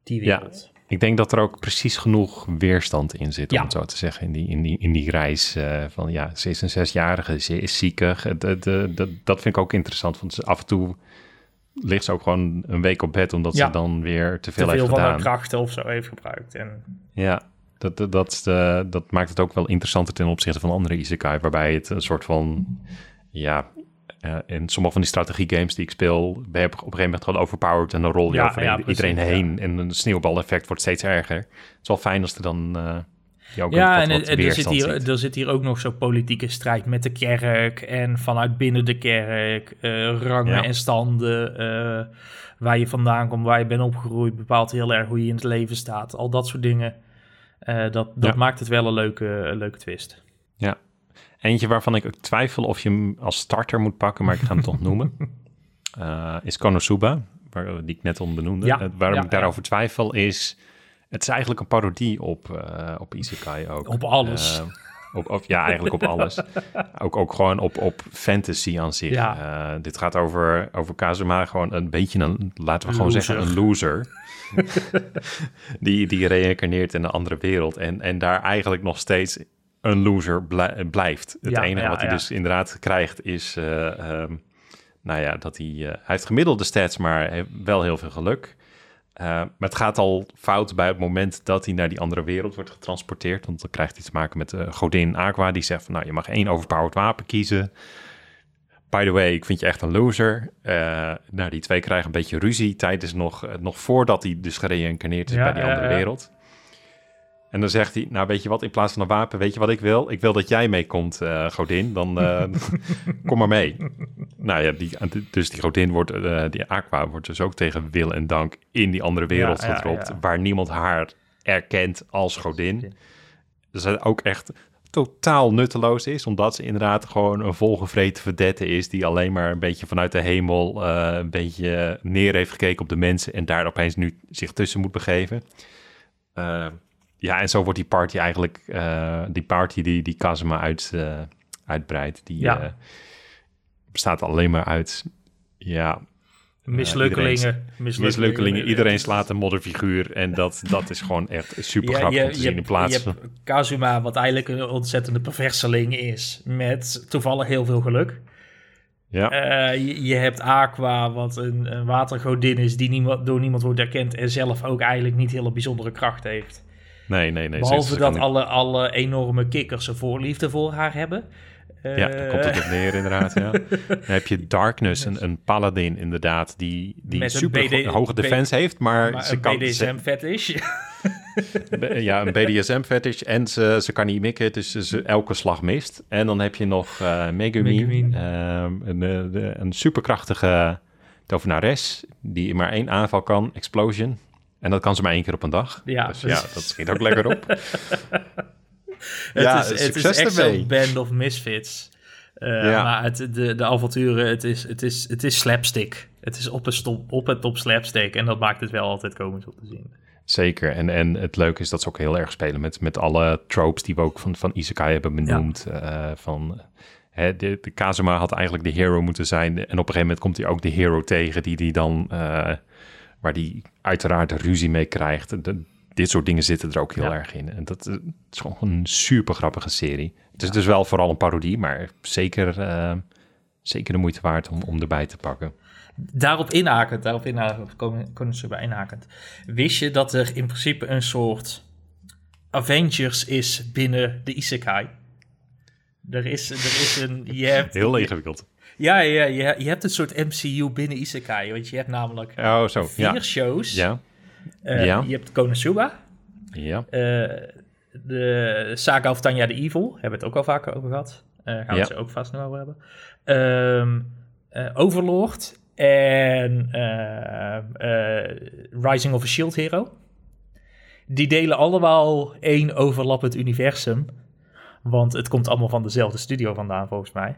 die Ja. wereld. Ik denk dat er ook precies genoeg weerstand in zit, om Ja. het zo te zeggen, in die, in die, in die reis eh, van ja, ze is een zesjarige, ze is ziekig. Eh, de- dat vind ik ook interessant, want af en toe ligt ze ook gewoon een week op bed, omdat Ja. ze dan weer te Te veel, veel heeft van haar krachten of zo heeft gebruikt. En Ja, dat, dat, dat, dat maakt het ook wel interessanter ten opzichte van andere isekai, waarbij het een soort van, ja, eh, in sommige van die strategiegames die ik speel, ben je op een gegeven moment gewoon overpowered en dan rol je Ja, over ja, iedereen heen en een sneeuwbaleffect wordt steeds erger. Het is wel fijn als er dan eh je ook ja, en er, zit hier, ziet. er zit hier ook nog zo'n politieke strijd met de kerk en vanuit binnen de kerk, eh, rangen Ja. en standen, eh, waar je vandaan komt, waar je bent opgegroeid, bepaalt heel erg hoe je in het leven staat. Al dat soort dingen. Eh, dat dat Ja. maakt het wel een leuke, een leuke twist. Eentje waarvan ik ook twijfel of je hem als starter moet pakken, maar ik ga hem toch noemen, is Konosuba, waar, die ik net al benoemde. Ja, waarom ja, ik daarover twijfel is, het is eigenlijk een parodie op, eh, op Isekai ook. Op alles. Eh, op, op, ja, eigenlijk op alles. ook, ook gewoon op, op fantasy aan zich. Ja. Eh, dit gaat over, over Kazuma, gewoon een beetje een, laten we gewoon Loser. zeggen, een loser. die, die reïncarneert in een andere wereld en, en daar eigenlijk nog steeds een loser blij- blijft. Het Ja, enige ja, wat hij dus inderdaad krijgt is, eh, ehm, nou ja, dat hij, hij heeft gemiddelde stats, maar heeft wel heel veel geluk. Eh, maar het gaat al fout bij het moment dat hij naar die andere wereld wordt getransporteerd. Want dan krijgt hij te maken met de godin Aqua. Die zegt van, nou, je mag één overpowered wapen kiezen. By the way, ik vind je echt een loser. Eh, nou, die twee krijgen een beetje ruzie tijdens nog, eh, nog voordat hij dus gereïncarneerd is Ja, bij die andere ja. wereld. En dan zegt hij, nou weet je wat, in plaats van een wapen, weet je wat ik wil? Ik wil dat jij meekomt, eh godin. Dan eh, kom maar mee. Nou ja, die, dus die godin wordt, eh, die Aqua wordt dus ook tegen wil en dank in die andere wereld Ja, ja, gedropt. ja. Waar niemand haar erkent als godin. Dus het ook echt totaal nutteloos is, omdat ze inderdaad gewoon een volgevreten verdette is die alleen maar een beetje vanuit de hemel een beetje neer heeft gekeken op de mensen en daar opeens nu zich tussen moet begeven. Ja, en zo wordt die party eigenlijk, eh, die party die, die Kazuma uit, eh, uitbreidt, die Ja. eh, bestaat alleen maar uit, ja, Mislukkelingen. mislukkelingen. Het Iedereen slaat een modderfiguur en dat, dat is gewoon echt super Ja, grappig om te zien in plaats van... Kazuma, wat eigenlijk een ontzettende perverseling is, met toevallig heel veel geluk. Ja, je, je hebt Aqua, wat een, een watergodin is die niemand, door niemand wordt erkend en zelf ook eigenlijk niet hele bijzondere kracht heeft. Nee, nee, nee. Behalve ze- dat alle, alle enorme kikkers een voorliefde voor haar hebben. Ja, daar komt het op neer inderdaad, ja. Dan heb je Darkness, een, een paladin inderdaad, die, die Met een super BD hoge defense heeft, maar, Maar ze een kan... BDSM-fetish. ja, een BDSM-fetish en ze, ze kan niet mikken, dus ze, elke slag mist. En dan heb je nog eh Megumin, een, eh, de- een superkrachtige tovenares, die maar één aanval kan, Explosion. En dat kan ze maar één keer op een dag. Ja, dus ja, dat schiet ook lekker op. Het Ja, is, het is echt zo'n band of misfits. Eh, Ja. Maar het, de, de avonturen, het is, het, is, het is slapstick. Het is op, een stop, op en top slapstick. En dat maakt het wel altijd komisch om te zien. Zeker. En, en het leuke is dat ze ook heel erg spelen met, met alle tropes die we ook van, van Isekai hebben benoemd. Eh, van, hè, de, de Kazuma had eigenlijk de hero moeten zijn. En op een gegeven moment komt hij ook de hero tegen die die dan... eh, waar die uiteraard ruzie mee krijgt. De, dit soort dingen zitten er ook heel Ja. erg in. En dat eh, het is gewoon een super grappige serie. Het is dus wel vooral een parodie, maar zeker, eh, zeker de moeite waard om, om erbij te pakken. Daarop inhakend, daarop inhakend, komen kunnen ze bij inhakend. Wist je dat er in principe een soort Avengers is binnen de Isekai? Er is, er is een... Je hebt, Heel ingewikkeld. Ja, ja je, je hebt een soort MCU binnen Isekai. Want je hebt namelijk Oh, zo. vier Ja. shows. Ja. Eh, Ja. Je hebt Konosuba. Ja. eh, de Saga of Tanya the Evil. Hebben we het ook al vaker over gehad. Eh gaan we Ja. het zo ook vast nog over hebben. Eh, Overlord. En Rising of a Shield Hero. Die delen allemaal één overlappend universum. Want het komt allemaal van dezelfde studio vandaan, volgens mij.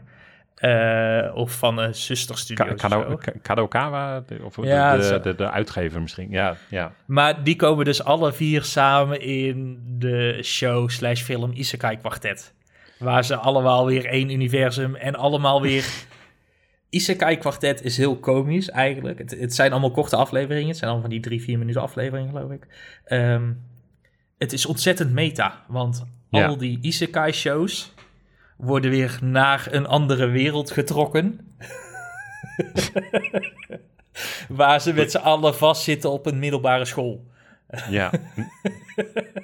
Eh, of van een zusterstudio. Ka- Kado- Ka- Kadokawa, of Ja, de, de, de, de uitgever misschien. Ja, ja. Maar die komen dus alle vier samen in de show slash film Isekai Quartet. Waar ze allemaal weer één universum en allemaal weer... Isekai Quartet is heel komisch eigenlijk. Het, het zijn allemaal korte afleveringen. Het zijn allemaal van die drie, vier minuten afleveringen geloof ik. Ehm, het is ontzettend meta. Want Ja. al die Isekai shows worden weer naar een andere wereld getrokken. Waar ze met z'n allen vastzitten op een middelbare school. ja.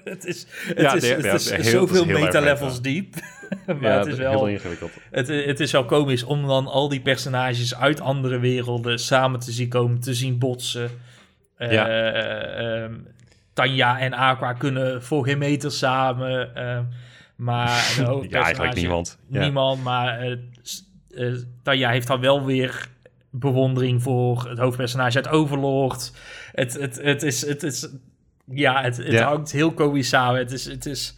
Het is, het Ja, is, de- het ja, is heel- zoveel heel meta-levels diep. maar ja, het is heel wel... ingewikkeld. Het, het is wel komisch om dan al die personages uit andere werelden samen te zien komen, te zien botsen. Ja. eh, ehm, Tanja en Aqua kunnen voor geen meter samen. ehm, maar Ja, eigenlijk niemand. Ja. Niemand, maar Tanja heeft dan wel weer bewondering voor het hoofdpersonage uit Overlord. Het, het, het is... Het is ja, het, het hangt heel komisch samen. Het is... Het is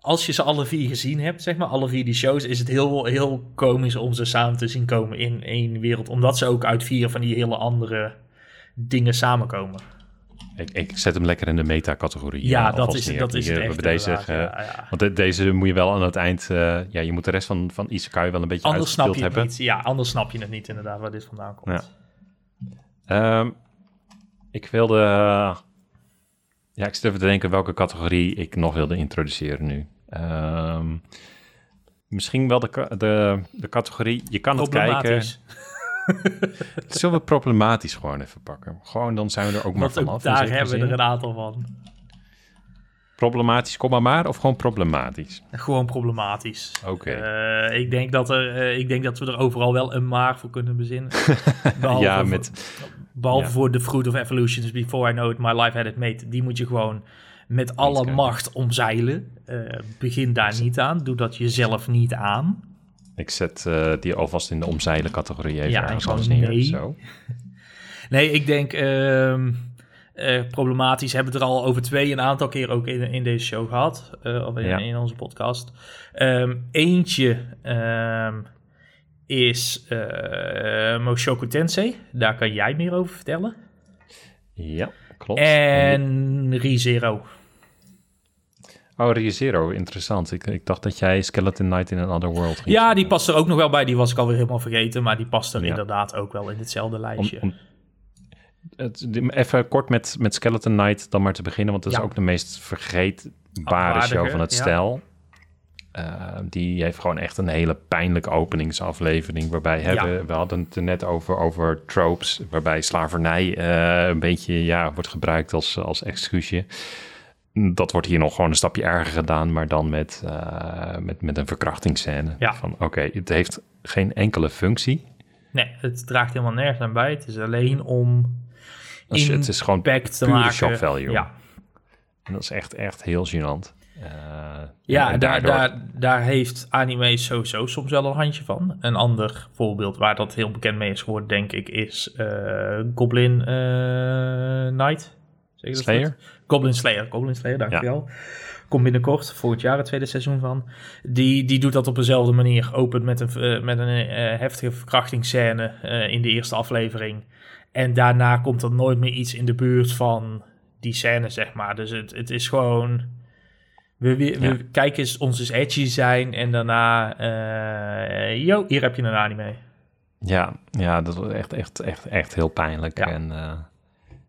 als je ze alle vier gezien hebt, zeg maar, alle vier die shows, is het heel, heel komisch om ze samen te zien komen in één wereld. Omdat ze ook uit vier van die hele andere dingen samenkomen. Ik, ik zet hem lekker in de meta-categorie. Ja, eh, dat is, neer. dat is het echt deze, inderdaad, ja, ja. Want de- deze moet je wel aan het eind... eh, ja, je moet de rest van, van Isekai wel een beetje Anders snap je het hebben. niet. Ja, anders snap je het niet inderdaad waar dit vandaan komt. Ja. Ehm, ik wilde... ja, ik zit even te denken welke categorie ik nog wilde introduceren nu. Ehm, misschien wel de, de, de categorie... Je kan het kijken... Zullen we problematisch gewoon even pakken? Gewoon, dan zijn we er ook maar ook vanaf. in daar hebben we er een aantal van. Problematisch, kom maar maar, of gewoon problematisch? Gewoon problematisch. Oké. Eh, ik, denk dat er, eh, ik denk dat we er overal wel een maar voor kunnen bezinnen. Behalve ja, voor- met... Behalve Ja. voor The Fruit of Evolution, dus Before I Know It, My Life Had It Made. Die moet je gewoon met alle macht omzeilen. Eh, begin daar niet aan. Doe dat jezelf niet aan. Ik zet eh, die alvast in de omzeilen categorie even Ja, ergens neer. nee. Zo. Nee, ik denk ehm, eh, problematisch. Hebben we het er al over twee een aantal keer ook in, in deze show gehad. eh, of in, Ja. in onze podcast. Ehm, eentje ehm, is eh Moshoku Tensei. Daar kan jij meer over vertellen. Ja, klopt. En ReZero. Oh, ReZero, interessant. Ik, ik dacht dat jij Skeleton Knight in Another World ging Ja, die past er ook nog wel bij. Die was ik alweer helemaal vergeten. Maar die past er Ja. inderdaad ook wel in hetzelfde lijstje. om, het, even kort met, met Skeleton Knight dan maar te beginnen, want dat is ook de meest vergeetbare show van het ja. stel. Eh, die heeft gewoon echt een hele pijnlijke openingsaflevering. Waarbij hebben, we hadden het er net over, over tropes. Waarbij slavernij eh, een beetje ja, wordt gebruikt als, als excuusje. Dat wordt hier nog gewoon een stapje erger gedaan, maar dan met, eh, met, met een verkrachtingsscène. Ja. Van oké, het heeft geen enkele functie. Nee, het draagt helemaal nergens aan bij. Het is alleen om het is gewoon te maken. shock value. Ja, En dat is echt, echt heel gênant. Eh, ja en daar, daardoor- daar, daar heeft anime sowieso soms wel een handje van. Een ander voorbeeld waar dat heel bekend mee is geworden, denk ik, is eh, Goblin Knight. Zeg dat Slayer? Goblin Slayer, Goblin Slayer, dankjewel. Komt binnenkort, volgend jaar het tweede seizoen van. Die, die doet dat op dezelfde manier. Opent met een, eh, met een eh, heftige verkrachtingsscène eh, in de eerste aflevering. En daarna komt er nooit meer iets in de buurt van die scène, zeg maar. Dus het, het is gewoon... We, we, we Ja. kijken eens ons eens edgy zijn en daarna... eh yo, hier heb je een anime. Ja, ja, dat was echt, echt, echt, echt heel pijnlijk. Ja. En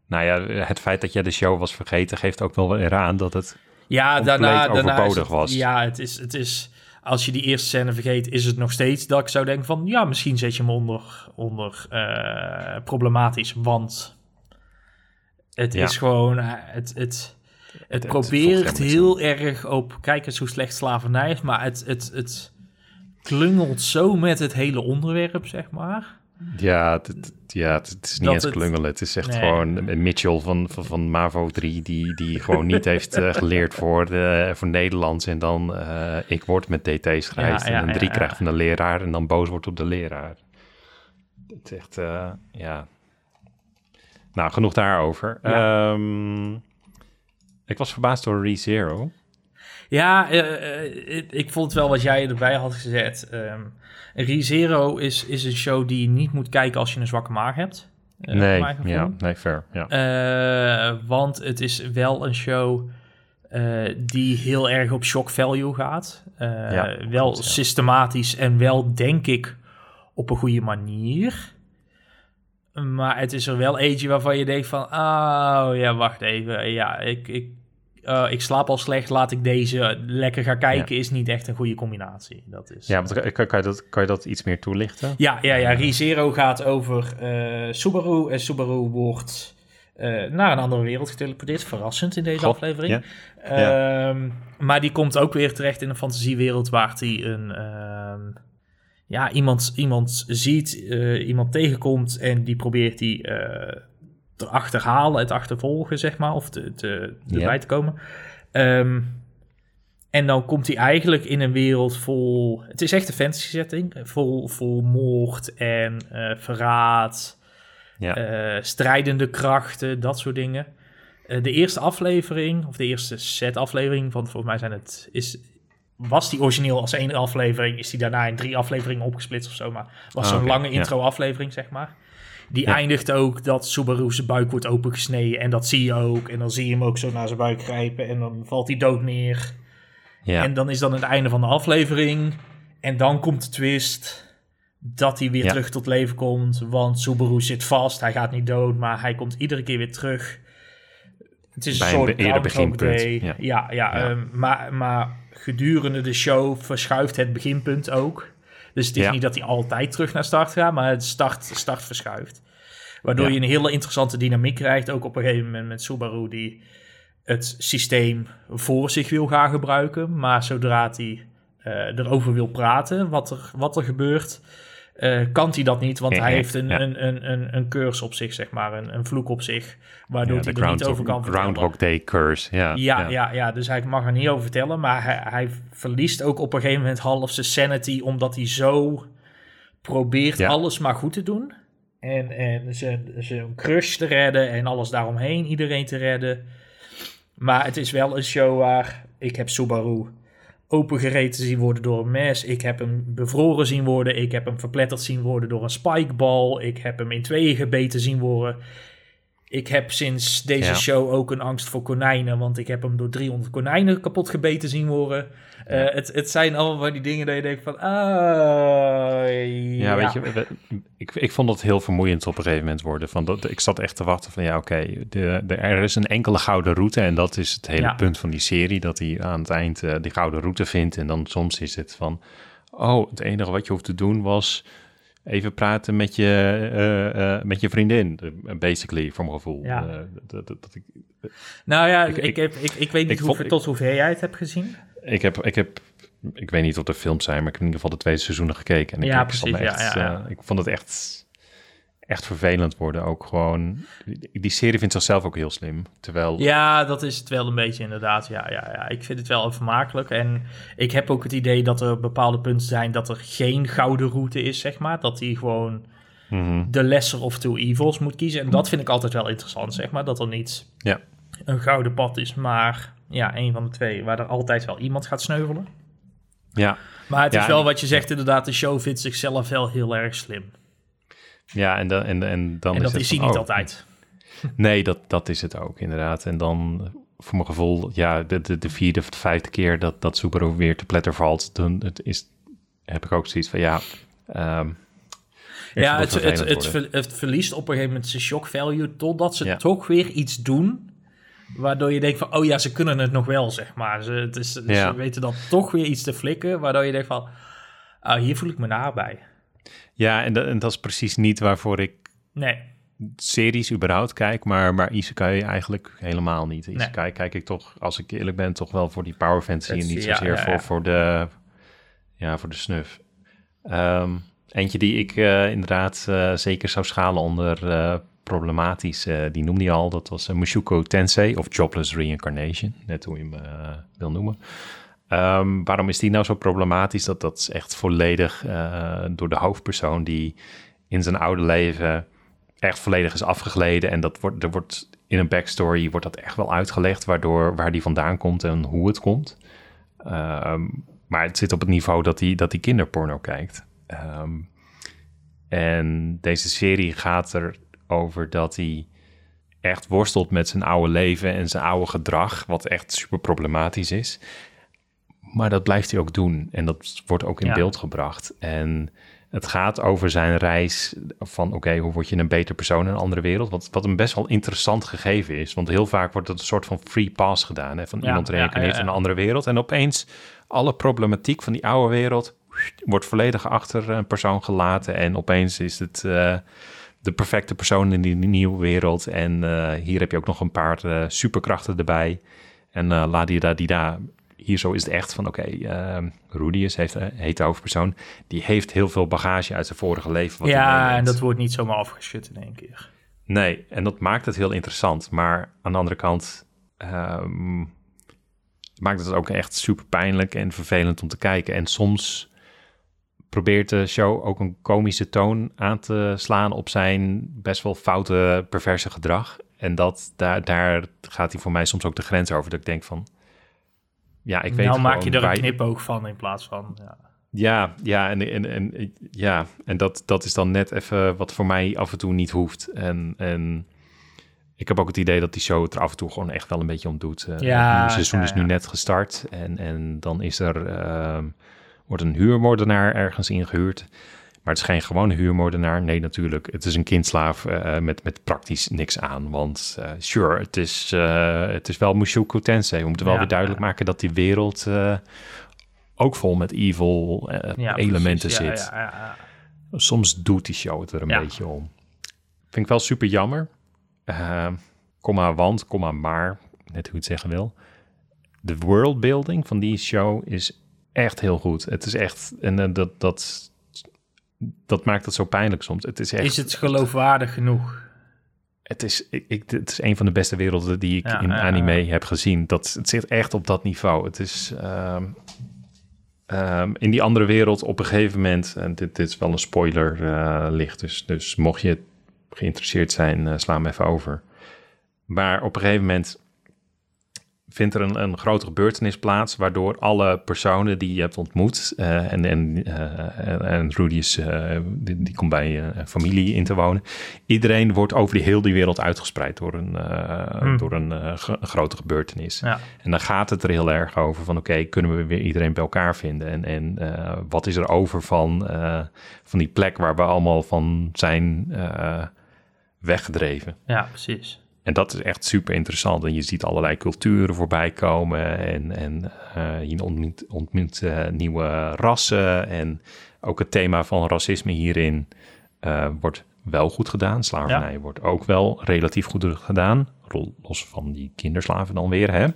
Nou ja, het feit dat jij de show was vergeten geeft ook wel weer aan dat het Ja, daarna, daarna het- was. Ja, het is, het is... Als je die eerste scène vergeet, is het nog steeds dat ik zou denken van... Ja, misschien zet je hem onder, onder eh, problematisch, want... Het Ja. is gewoon... eh, het, het, het, het probeert heel erg op... Kijk eens hoe slecht slavernij is, maar het, het, het klungelt zo met het hele onderwerp, zeg maar. Ja, het, ja, het, is niet Dat eens klungelen. Het is echt Nee. gewoon Mitchell van, van, van MAVO 3... die, die gewoon niet heeft eh, geleerd voor, de, voor Nederlands... en dan eh, ik word met DT schrijft... Ja, ja, en een drie ja, krijgt ja. van de leraar... en dan boos wordt op de leraar. Het is echt, eh, ja... Nou, genoeg daarover. Ehm, ik was verbaasd door ReZero. Ja, eh, eh, ik- ik vond het wel wat jij erbij had gezet. Ehm ReZero is, is een show die je niet moet kijken als je een zwakke maag hebt. eh, nee, ja, nee, fair. Ja. Eh, want het is wel een show eh, die heel erg op shock value gaat. Ja, wel ja. systematisch en wel, denk ik, op een goede manier. Maar het is er wel eentje waarvan je denkt van... Oh ja, wacht even. Ja, ik, ik, eh, ik slaap al slecht. Laat ik deze lekker gaan kijken. Is niet echt een goede combinatie. Dat is, ja, want kan, kan, je dat, kan je dat iets meer toelichten? ja, ja, ja. ReZero gaat over eh, Subaru. En Subaru wordt eh, naar een andere wereld geteleporteerd. Verrassend in deze aflevering. ja. Ehm, maar die komt ook weer terecht in een fantasiewereld waar hij een... ehm, ja, iemand, iemand ziet, eh, iemand tegenkomt en die probeert die eh achterhalen, het achtervolgen, zeg maar, of te, te, Ja. erbij te komen. Ehm, en dan komt hij eigenlijk in een wereld vol... Het is echt een fantasy setting. Vol, vol moord en eh, verraad. Ja. eh, strijdende krachten, dat soort dingen. Eh, de eerste aflevering, of de eerste set aflevering... van volgens mij zijn het... Is, was die origineel als één aflevering... is die daarna in drie afleveringen opgesplitst of zo. Maar was Ah, zo'n lange intro aflevering, zeg maar. Die Ja. eindigt ook dat Subaru zijn buik wordt opengesneden. En dat zie je ook. En dan zie je hem ook zo naar zijn buik grijpen. En dan valt hij dood neer. ja. En dan is dan het einde van de aflevering. En dan komt de twist dat hij weer Ja. terug tot leven komt. Want Subaru zit vast. Hij gaat niet dood, maar hij komt iedere keer weer terug. Het is Bij een een soort eerder beginpunt, Day. ja. Ja, ja, Ja. ehm, maar, maar gedurende de show verschuift het beginpunt ook. Dus het is Ja. niet dat hij altijd terug naar start gaat, maar het start, start verschuift. Waardoor Ja. je een hele interessante dynamiek krijgt. Ook op een gegeven moment met Subaru die het systeem voor zich wil gaan gebruiken. Maar zodra hij eh, erover wil praten, wat er, wat er gebeurt, eh, kan hij dat niet. Want Ja, hij heeft een, ja. een, een, een, een curse op zich, zeg maar. Een, een vloek op zich. Waardoor Ja, hij er niet over kan vertellen. Groundhog Day curse, ja. Ja, ja. Ja, dus hij mag er niet over vertellen. Maar hij, hij verliest ook op een gegeven moment half zijn sanity. Omdat hij zo probeert alles maar goed te doen. En, en zijn, zijn crush te redden. En alles daaromheen iedereen te redden. Maar het is wel een show waar ik heb Subaru opengereten zien worden door een mes. Ik heb hem bevroren zien worden. Ik heb hem verpletterd zien worden door een spikeball. Ik heb hem in tweeën gebeten zien worden. Ik heb sinds deze Ja. show ook een angst voor konijnen, want ik heb hem door 300 konijnen kapot gebeten zien worden. Eh, het, het zijn allemaal van die dingen dat je denkt van, ah, Ja, weet je, we- ik, ik vond het heel vermoeiend op een gegeven moment worden. Van dat, ik zat echt te wachten van, ja, oké, de, de, er is een enkele gouden route. En dat is het hele punt van die serie, dat hij aan het eind eh, die gouden route vindt. En dan soms is het van, oh, het enige wat je hoeft te doen was even praten met je, eh, met je vriendin. Basically, voor mijn gevoel. Ja. Dat, dat, dat ik, Nou ja, Ik- ik, ik- heb, ik, ik weet niet hoe, vond- tot het hebt gezien. Ik heb, ik heb, ik weet niet of er films zijn, maar ik heb in ieder geval de twee seizoenen gekeken. En ik, Ja, ik precies, ja, echt, ja, ja. eh, ik vond het echt, echt vervelend worden. Ook gewoon, die, die serie vindt zichzelf ook heel slim. Terwijl, Ja, dat is het wel een beetje inderdaad. Ja, ja, ja. Ik vind het wel vermakelijk. En ik heb ook het idee dat er bepaalde punten zijn dat er geen gouden route is, zeg maar. Dat hij gewoon Mhm. de lesser of two evils moet kiezen. En dat vind ik altijd wel interessant, zeg maar. Dat er niet Ja. een gouden pad is, maar ja, een van de twee waar er altijd wel iemand gaat sneuvelen. ja, Maar het Ja, is wel wat je zegt, inderdaad, de show vindt zichzelf wel heel erg slim. ja, en, dan en, en dan en dat het is hij niet oh, altijd. Nee, dat, dat is het ook, inderdaad. En dan, voor mijn gevoel, ja, de, de, de vierde of de vijfde keer dat, dat Subaru weer te pletter valt, dan het is, heb ik ook zoiets van, ja, ehm, Ja, het, het, het, het, verliest op een gegeven moment zijn shock value... totdat ze toch weer iets doen... waardoor je denkt van... oh ja, ze kunnen het nog wel, zeg maar. Ze, het is, ze weten dan toch weer iets te flikken... waardoor je denkt van... Oh, hier voel ik me naar bij. Ja, en, en dat is precies niet waarvoor ik... Nee series überhaupt kijk, maar, maar Isekai eigenlijk helemaal niet. Isekai kijk ik toch, als ik eerlijk ben, toch wel voor die power fantasy en niet zozeer Voor, voor, de, ja, voor de snuf. Ehm, eentje die ik uh, inderdaad uh, zeker zou schalen onder uh, problematisch, die noemde je al, dat was Mushuko Tensei of Jobless Reincarnation, net hoe je hem wil noemen. Um, waarom is die nou zo problematisch? Dat, dat is echt volledig door de hoofdpersoon die in zijn oude leven echt volledig is afgegleden. En dat wordt, er wordt in een backstory wordt dat echt wel uitgelegd, waardoor waar die vandaan komt en hoe het komt. Ehm, maar het zit op het niveau dat hij dat die kinderporno kijkt. Ehm, en deze serie gaat er over dat hij echt worstelt met zijn oude leven en zijn oude gedrag, wat echt super problematisch is. Maar dat blijft hij ook doen en dat wordt ook in beeld gebracht. En het gaat over zijn reis van oké, hoe word je een beter persoon in een andere wereld? Wat, wat een best wel interessant gegeven is. Want heel vaak wordt het een soort van free pass gedaan. Hè? Van iemand reïncarneert ja, in een andere wereld. En opeens alle problematiek van die oude wereld wordt volledig achter een persoon gelaten. En opeens is het uh, de perfecte persoon in die nieuwe wereld. En uh, hier heb je ook nog een paar uh, superkrachten erbij. En uh, la die da die da hier zo is het echt van, oké, okay, uh, Rudius heeft, heet de hoofdpersoon, die heeft heel veel bagage uit zijn vorige leven. Wat ja, en dat wordt niet zomaar afgeschud in één keer. Nee, en dat maakt het heel interessant. Maar aan de andere kant um, maakt het ook echt super pijnlijk en vervelend om te kijken. En soms probeert de show ook een komische toon aan te slaan op zijn best wel foute, perverse gedrag. En dat, daar, daar gaat hij voor mij soms ook de grens over. Dat ik denk van, ja, ik weet Nou maak je er een knipoog van in plaats van... Ja. Ja, ja, en, en, en, ja, en dat, dat is dan net even wat voor mij af en toe niet hoeft. En, en ik heb ook het idee dat die show het er af en toe gewoon echt wel een beetje om doet. Uh, ja, het seizoen is nu net gestart en, en dan is er, uh, wordt een huurmoordenaar ergens ingehuurd. Maar het is geen gewone huurmoordenaar. Nee, natuurlijk. Het is een kindslaaf uh, met, met praktisch niks aan. Want uh, sure, het is, uh, het is wel Mushoku Tensei. We moeten wel weer duidelijk maken dat die wereld ook vol met evil ja, elementen zit. Soms doet die show het er een beetje om. Vind ik wel super jammer. komma want, komma maar, net hoe het zeggen wil. De worldbuilding van die show is echt heel goed. Het is echt, en dat, dat dat maakt het zo pijnlijk soms. Het is, echt, is het geloofwaardig genoeg? Het is, ik, het is een van de beste werelden die ik in anime heb gezien. Dat, het zit echt op dat niveau. Het is ehm, ehm, in die andere wereld op een gegeven moment... en dit, dit is wel een spoiler uh, licht, dus, dus mocht je geïnteresseerd zijn, uh, sla hem even over. Maar op een gegeven moment vindt er een, een grote gebeurtenis plaats, waardoor alle personen die je hebt ontmoet, uh, en, en, uh, en Rudy is, uh, die, die, komt bij een familie in te wonen, iedereen wordt over die heel die wereld uitgespreid door een, hmm. door een grote gebeurtenis. Ja. En dan gaat het er heel erg over van oké, kunnen we weer iedereen bij elkaar vinden? En, en wat is er over van, van die plek waar we allemaal van zijn weggedreven? Ja, precies. En dat is echt super interessant. En je ziet allerlei culturen voorbij komen. En, en uh, je ontmoet, ontmoet uh, nieuwe rassen. En ook het thema van racisme hierin uh, wordt wel goed gedaan. Slavernij ja. wordt ook wel relatief goed gedaan. Los van die kinderslaven dan weer, hè?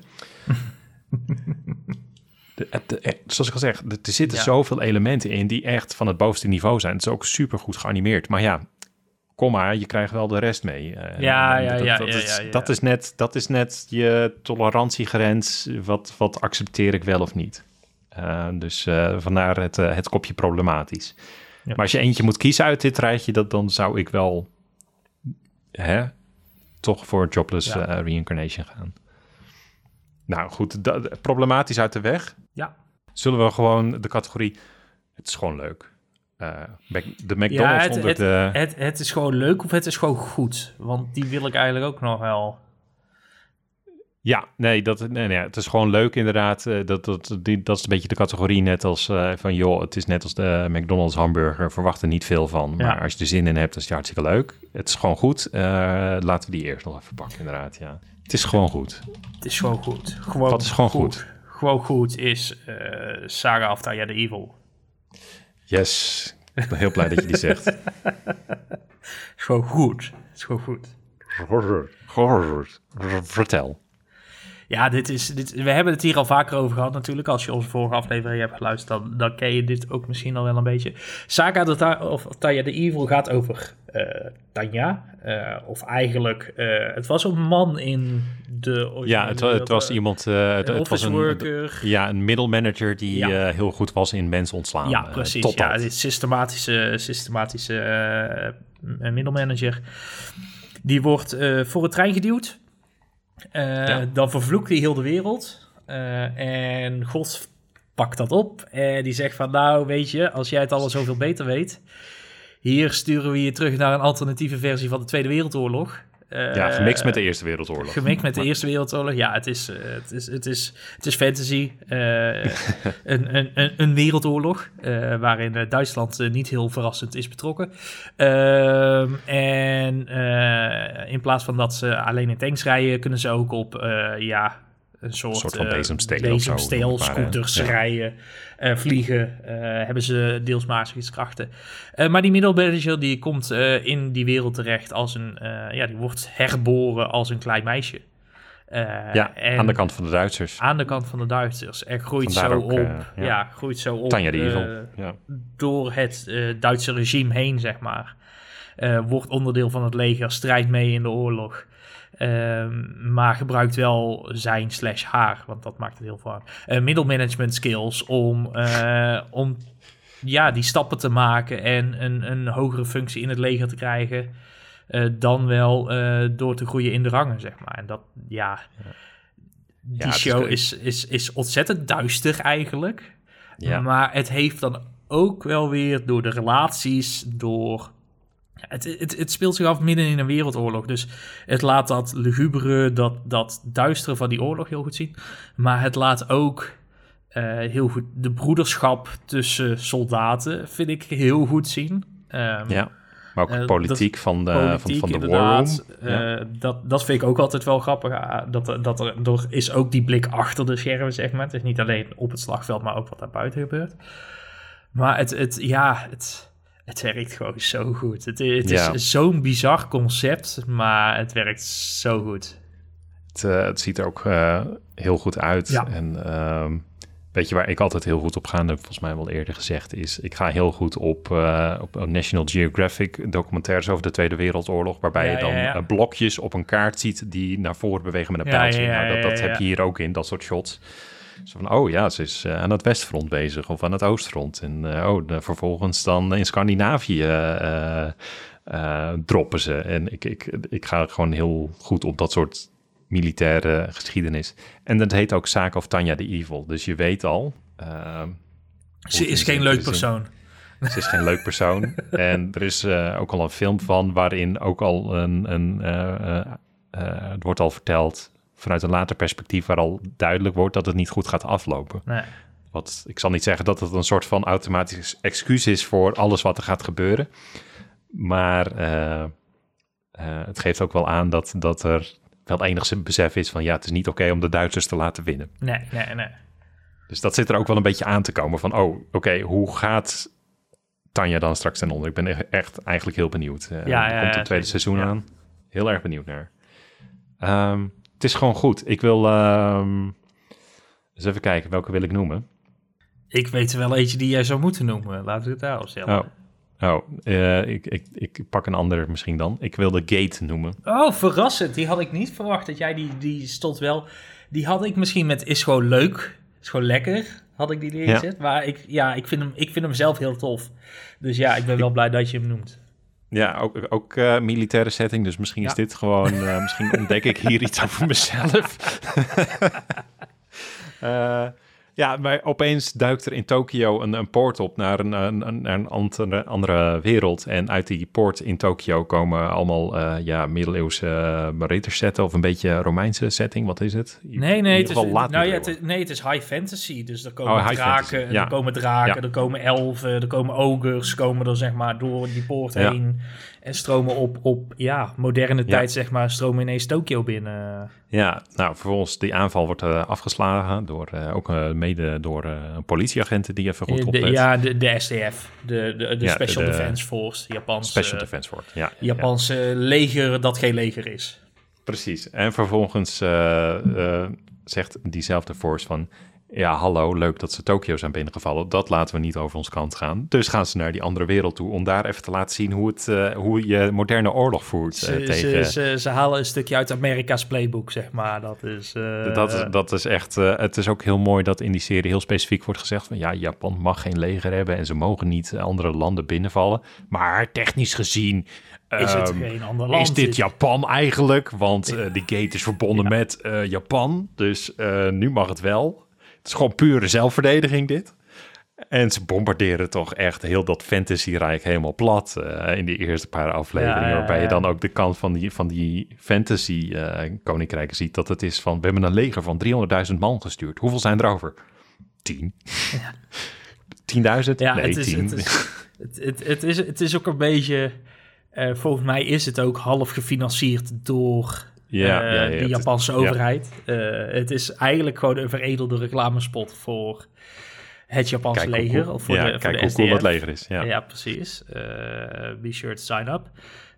De, de, zoals ik al zeg, er zitten ja. zoveel elementen in die echt van het bovenste niveau zijn. Het is ook super goed geanimeerd. Maar ja, kom maar, je krijgt wel de rest mee. Ja, ja, dat, ja, dat, ja, is, ja, dat is net, dat is net je tolerantiegrens. Wat, wat accepteer ik wel of niet? Uh, dus uh, vandaar het, het kopje problematisch. Maar als je eentje moet kiezen uit dit rijtje, dat, dan zou ik wel hè, toch voor Jobless Reincarnation gaan. Nou goed, dat, problematisch uit de weg. Ja. Zullen we gewoon de categorie... Het is gewoon leuk. Uh, de McDonald's ja, het, het, de... het, het, is gewoon leuk of het is gewoon goed? Want die wil ik eigenlijk ook nog wel. Ja, nee, dat, nee, nee, het is gewoon leuk inderdaad. Eh, dat, dat, die, dat is een beetje de categorie net als uh, van... joh, het is net als de McDonald's hamburger. Verwacht er niet veel van. Maar als je er zin in hebt, is het hartstikke leuk. Het is gewoon goed. Uh, laten we die eerst nog even pakken inderdaad, ja. Het is gewoon goed. Het is gewoon goed. Gewoon Wat is gewoon goed? goed? Gewoon goed is Saga of the Evil. Yes, ik ben heel blij dat je die zegt. Het is gewoon goed. Het is gewoon goed. Vertel. Ja, dit is, dit, we hebben het hier al vaker over gehad natuurlijk. Als je onze vorige aflevering hebt geluisterd, dan, dan ken je dit ook misschien al wel een beetje. Saga de of Taya the Evil gaat over uh, Tanya. Uh, of eigenlijk, uh, het was een man in de... Ja, het, het was iemand... het, het was een worker. Ja, een middelmanager die ja. heel goed was in mensen ontslaan. Ja, precies. ja, dit systematische, systematische middelmanager. Die wordt voor het trein geduwd. Uh, Dan vervloekt hij heel de wereld. Uh, en God pakt dat op. En die zegt van, nou weet je, als jij het allemaal zoveel beter weet... hier sturen we je terug naar een alternatieve versie van de Tweede Wereldoorlog. Uh, ja, gemixt met de Eerste Wereldoorlog. Gemixt met de Eerste Wereldoorlog. Ja, het is, het is, het is, het is fantasy. een, een, een, wereldoorlog waarin Duitsland niet heel verrassend is betrokken. Ehm, en in plaats van dat ze alleen in tanks rijden, kunnen ze ook op ja, een soort, soort van bezemsteel, bezemsteel scooters ja. rijden, uh, vliegen, uh, hebben ze deels magische krachten. Uh, maar die middelmanager die komt in die wereld terecht als een, ja, die wordt herboren als een klein meisje. ja, aan de kant van de Duitsers. Aan de kant van de Duitsers. Er groeit Vandaar zo ook, op, ja. ja. groeit zo op. Tanja de ja. Door het Duitse regime heen, zeg maar. wordt onderdeel van het leger, strijdt mee in de oorlog. Um, maar gebruikt wel zijn slash haar, want dat maakt het heel veel Uh, middelmanagement skills om, uh, om ja, die stappen te maken en een, een hogere functie in het leger te krijgen. Uh, dan wel door te groeien in de rangen, zeg maar. En dat, ja, die show is, is, is ontzettend duister eigenlijk. Ja. Maar het heeft dan ook wel weer door de relaties, door het, het, het, speelt zich af midden in een wereldoorlog. Dus het laat dat lugubere, dat, dat duistere van die oorlog heel goed zien. Maar het laat ook uh, heel goed de broederschap tussen soldaten, vind ik heel goed zien. Um, ja, maar ook uh, politiek van de, politiek, van, van de war room. Uh, dat, dat vind ik ook altijd wel grappig. Dat, dat er, er is ook die blik achter de schermen, zeg maar. Het is niet alleen op het slagveld, maar ook wat daar buiten gebeurt. Maar het, het ja, het het werkt gewoon zo goed. Het, het is zo'n bizar concept, maar het werkt zo goed. Het, uh, het ziet er ook uh, heel goed uit. Ja. En uh, weet je waar ik altijd heel goed op ga, heb volgens mij wel eerder gezegd, is ik ga heel goed op, uh, op National Geographic documentaires over de Tweede Wereldoorlog, waarbij ja, je dan blokjes op een kaart ziet die naar voren bewegen met een pijltje. Nou, dat, dat heb je hier ook in, dat soort shots. Zo van, oh ja, ze is uh, aan het westfront bezig of aan het oostfront. En uh, oh, de, vervolgens dan in Scandinavië uh, droppen ze. En ik, ik, ik ga gewoon heel goed op dat soort militaire geschiedenis. En dat heet ook Zaak of Tanja de Evil. Dus je weet al... ze is geen leuk persoon. Ze is geen leuk persoon. en er is ook al een film van waarin ook al een... een het wordt al verteld vanuit een later perspectief waar al duidelijk wordt dat het niet goed gaat aflopen. Nee. Wat, ik zal niet zeggen dat het een soort van automatisch excuus is voor alles wat er gaat gebeuren. Maar uh, uh, het geeft ook wel aan dat, dat er wel enigszins besef is van ja, het is niet oké om de Duitsers te laten winnen. Nee, nee, nee. Dus dat zit er ook wel een beetje aan te komen van oh, oké, hoe gaat Tanja dan straks ten onder? Ik ben e-, echt eigenlijk heel benieuwd. Uh, ja, er komt het tweede seizoen aan. Heel erg benieuwd naar. Um, het is gewoon goed. Ik wil uh, eens even kijken, welke wil ik noemen? Ik weet er wel eentje die jij zou moeten noemen. Laten we het daarop stellen. Oh, oh uh, ik, ik, ik pak een ander misschien dan. Ik wil de Gate noemen. Oh, verrassend. Die had ik niet verwacht dat jij die, die stond wel... Die had ik misschien met is gewoon leuk, is gewoon lekker, had ik die neergezet. Ja. Maar ik, ja, ik, vind hem, ik vind hem zelf heel tof. Dus ja, ik ben wel blij dat je hem noemt. Ja, ook, ook uh, militaire setting. Dus misschien is dit gewoon... Uh, misschien ontdek ik hier iets over mezelf. uh, Ja, maar opeens duikt er in Tokio een, een poort op naar een, een, een, een andere, andere wereld. En uit die poort in Tokio komen allemaal uh, ja, middeleeuwse uh, riddersetten of een beetje Romeinse setting. Wat is het? Nee, nee, het is, nou ja, het, nee, het is high fantasy. Dus er komen oh, draken, er komen draken, er komen elfen, er komen ogers, komen er zeg maar door die poort ja. heen. En stromen op, op ja, moderne tijd, zeg maar, stromen ineens Tokio binnen. Ja, nou, vervolgens die aanval wordt uh, afgeslagen door uh, ook uh, mede door politieagenten die even goed opletten. Ja, de, de SDF, de, de, de ja, Special de, Defense Force, Japanse, Special Defense Force, ja. Japanse leger dat geen leger is. Precies, en vervolgens zegt diezelfde force van ja, hallo, leuk dat ze Tokio zijn binnengevallen. Dat laten we niet over ons kant gaan. Dus gaan ze naar die andere wereld toe om daar even te laten zien hoe, het, uh, hoe je moderne oorlog voert. Ze, uh, tegen... ze, ze, ze, halen een stukje uit Amerika's playbook, zeg maar. Dat is, uh... dat is, dat is echt. het is ook heel mooi dat in die serie heel specifiek wordt gezegd: van ja, Japan mag geen leger hebben en ze mogen niet andere landen binnenvallen. Maar technisch gezien is het geen ander land? Is dit Japan eigenlijk? Want uh, die gate is verbonden ja. met uh, Japan. Dus uh, nu mag het wel. Het is gewoon pure zelfverdediging dit. En ze bombarderen toch echt heel dat fantasy-rijk helemaal plat uh, in die eerste paar afleveringen. Ja, ja, waarbij je dan ook de kant van die, van die fantasy-koninkrijken ziet. Dat het is van, we hebben een leger van 300.000 man gestuurd. Hoeveel zijn er over? Tien. 10.000? Ja, nee, het is, tien. Het is, het, het, het, is, het is ook een beetje... Uh, volgens mij is het ook half gefinancierd door ja, uh, ja, ja, de Japanse overheid. Uh, het is eigenlijk gewoon een veredelde reclamespot voor het Japanse leger. Cool, of voor ja, de, voor kijk de hoe SDF. cool dat leger is. Ja, ja precies. Uh, be sure to sign up.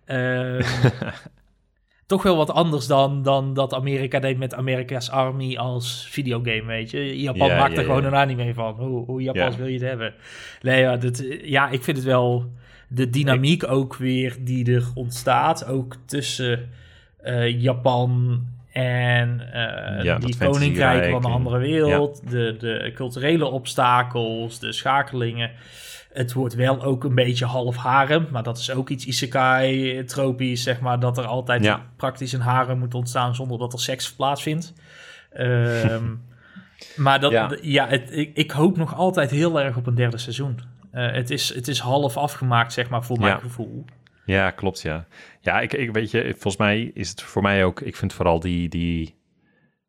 Ehm, toch wel wat anders dan, dan dat Amerika deed met Amerika's Army als videogame, weet je. Japan Ja, maakt er gewoon een anime van. Hoe, hoe Japans Ja. wil je het hebben? Nee, ja, dat, ja, ik vind het wel... De dynamiek ook weer die er ontstaat, ook tussen eh, Japan en Ja, die dat koninkrijken van de andere wereld, de, de culturele obstakels, de schakelingen. Het wordt wel ook een beetje half harem, maar dat is ook iets isekai-tropisch, zeg maar, dat er altijd Ja. praktisch een harem moet ontstaan zonder dat er seks plaatsvindt. Ehm, maar dat, Ja. ja, het, ik, ik hoop nog altijd heel erg op een derde seizoen. Eh, het, is, het is half afgemaakt, zeg maar, voor mijn gevoel. Ja, klopt, ja. Ja, ik, ik weet je, volgens mij is het voor mij ook, ik vind vooral die, die,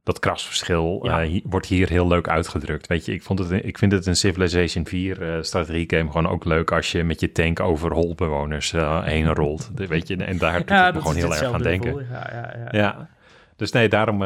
dat krasverschil Ja. eh, wordt hier heel leuk uitgedrukt. Weet je, ik, vond het, ik vind het een Civilization 4 eh strategie game gewoon ook leuk als je met je tank over holbewoners eh, heen rolt. Weet je, en daar het me gewoon heel erg aan denken. gevoel. Ja, ja, ja. Ja, dus nee, daarom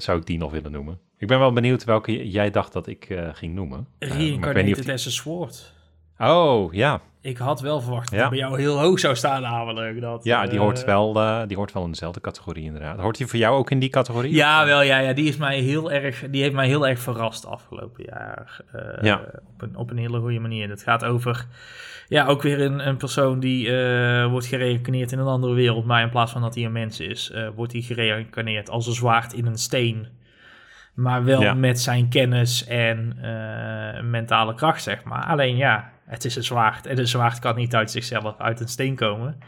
zou ik die nog willen noemen. Ik ben wel benieuwd welke jij dacht dat ik ging noemen. Maar ik weet niet of Reincarnated die- as a Sword. Oh, ja. Ik had wel verwacht dat Ja. het bij jou heel hoog zou staan namelijk. Dat, Ja, die eh, hoort, wel, eh, die hoort wel in dezelfde categorie inderdaad. Hoort die voor jou ook in die categorie? Ja, wel, ja, ja, die, is mij heel erg, die heeft mij heel erg verrast afgelopen jaar. Eh, Ja. op, een, op een hele goede manier. Het gaat over, ja, ook weer een, een persoon die eh, wordt gereïncarneerd in een andere wereld. Maar in plaats van dat hij een mens is, eh, wordt hij gereïncarneerd als een zwaard in een steen. Maar wel Ja. met zijn kennis en eh, mentale kracht, zeg maar. Alleen ja, het is een zwaard. En een zwaard kan niet uit zichzelf uit een steen komen.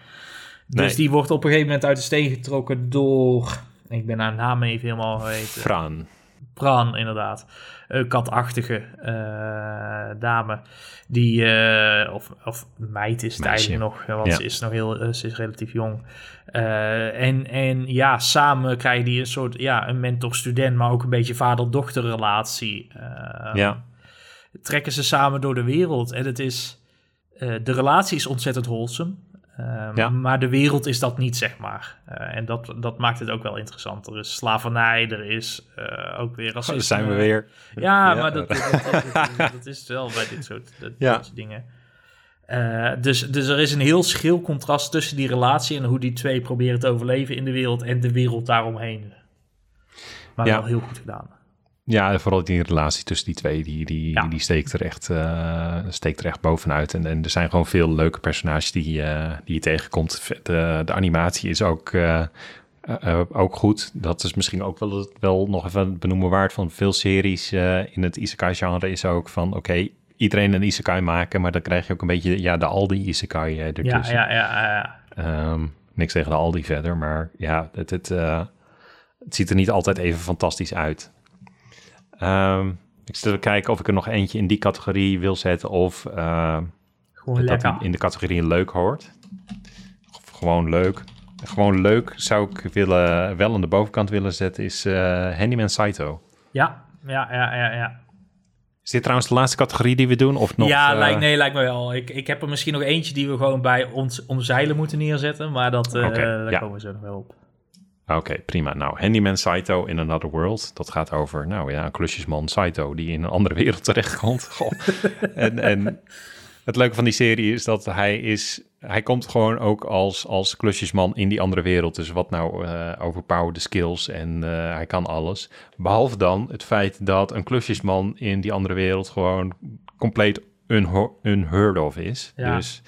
Dus Nee. die wordt op een gegeven moment uit de steen getrokken door... Ik ben haar naam even helemaal geweten. Fraan. Bran, inderdaad. Een katachtige eh, dame. Die, eh, of, of meid is het Meisje. eigenlijk nog, want Ja. ze is nog heel, eh, ze is relatief jong. En, en ja, samen krijgen die een soort, ja, een mentor-student, maar ook een beetje vader-dochter relatie. Ja. Trekken ze samen door de wereld. En het is, eh, de relatie is ontzettend wholesome. Eh, Ja. Maar de wereld is dat niet, zeg maar. Eh, en dat, dat maakt het ook wel interessant. Er is slavernij, er is eh, ook weer Oh, racisme. zijn we weer. Ja, Ja. maar dat, dat, dat- dat- dat is het wel bij dit soort, dat, Ja. dit soort dingen. Dus, dus er is een heel schil contrast tussen die relatie en hoe die twee proberen te overleven in de wereld en de wereld daaromheen. Maar wel heel goed gedaan. Ja, vooral die relatie tussen die twee, die, die, Ja. die steekt, er echt, eh, steekt er echt bovenuit. En, en er zijn gewoon veel leuke personages die, eh, die je tegenkomt. De, de animatie is ook, eh, ook goed. Dat is misschien ook wel, wel nog even benoemen waard van veel series in het isekai-genre is ook van, oké, iedereen een isekai maken, maar dan krijg je ook een beetje ja, de Aldi isekai eh, Ja, ertussen. ja, ja, ja. Ehm, niks tegen de Aldi verder, maar ja, het, het, het ziet er niet altijd even fantastisch uit. Ehm, Ik zit te kijken of ik er nog eentje in die categorie wil zetten of uh, Gewoon dat lekker. in de categorie leuk hoort. Of gewoon leuk. Gewoon leuk zou ik willen, wel aan de bovenkant willen zetten is eh, Handyman Saito. Ja, ja, ja, ja, ja. Is dit trouwens de laatste categorie die we doen? Of nog, ja, eh, lijkt, nee, lijkt me wel. Ik, ik heb er misschien nog eentje die we gewoon bij ons omzeilen moeten neerzetten. Maar dat, eh, daar ja. komen we zo nog wel op. Oké, prima. Nou, Handyman Saito in Another World. Dat gaat over, nou ja, een klusjesman Saito die in een andere wereld terechtkomt. Goh. en, en het leuke van die serie is dat hij is... Hij komt gewoon ook als, als klusjesman in die andere wereld. Dus wat nou eh overpowerde skills en eh, hij kan alles. Behalve dan het feit dat een klusjesman in die andere wereld gewoon compleet unheard of is. Ja. Dus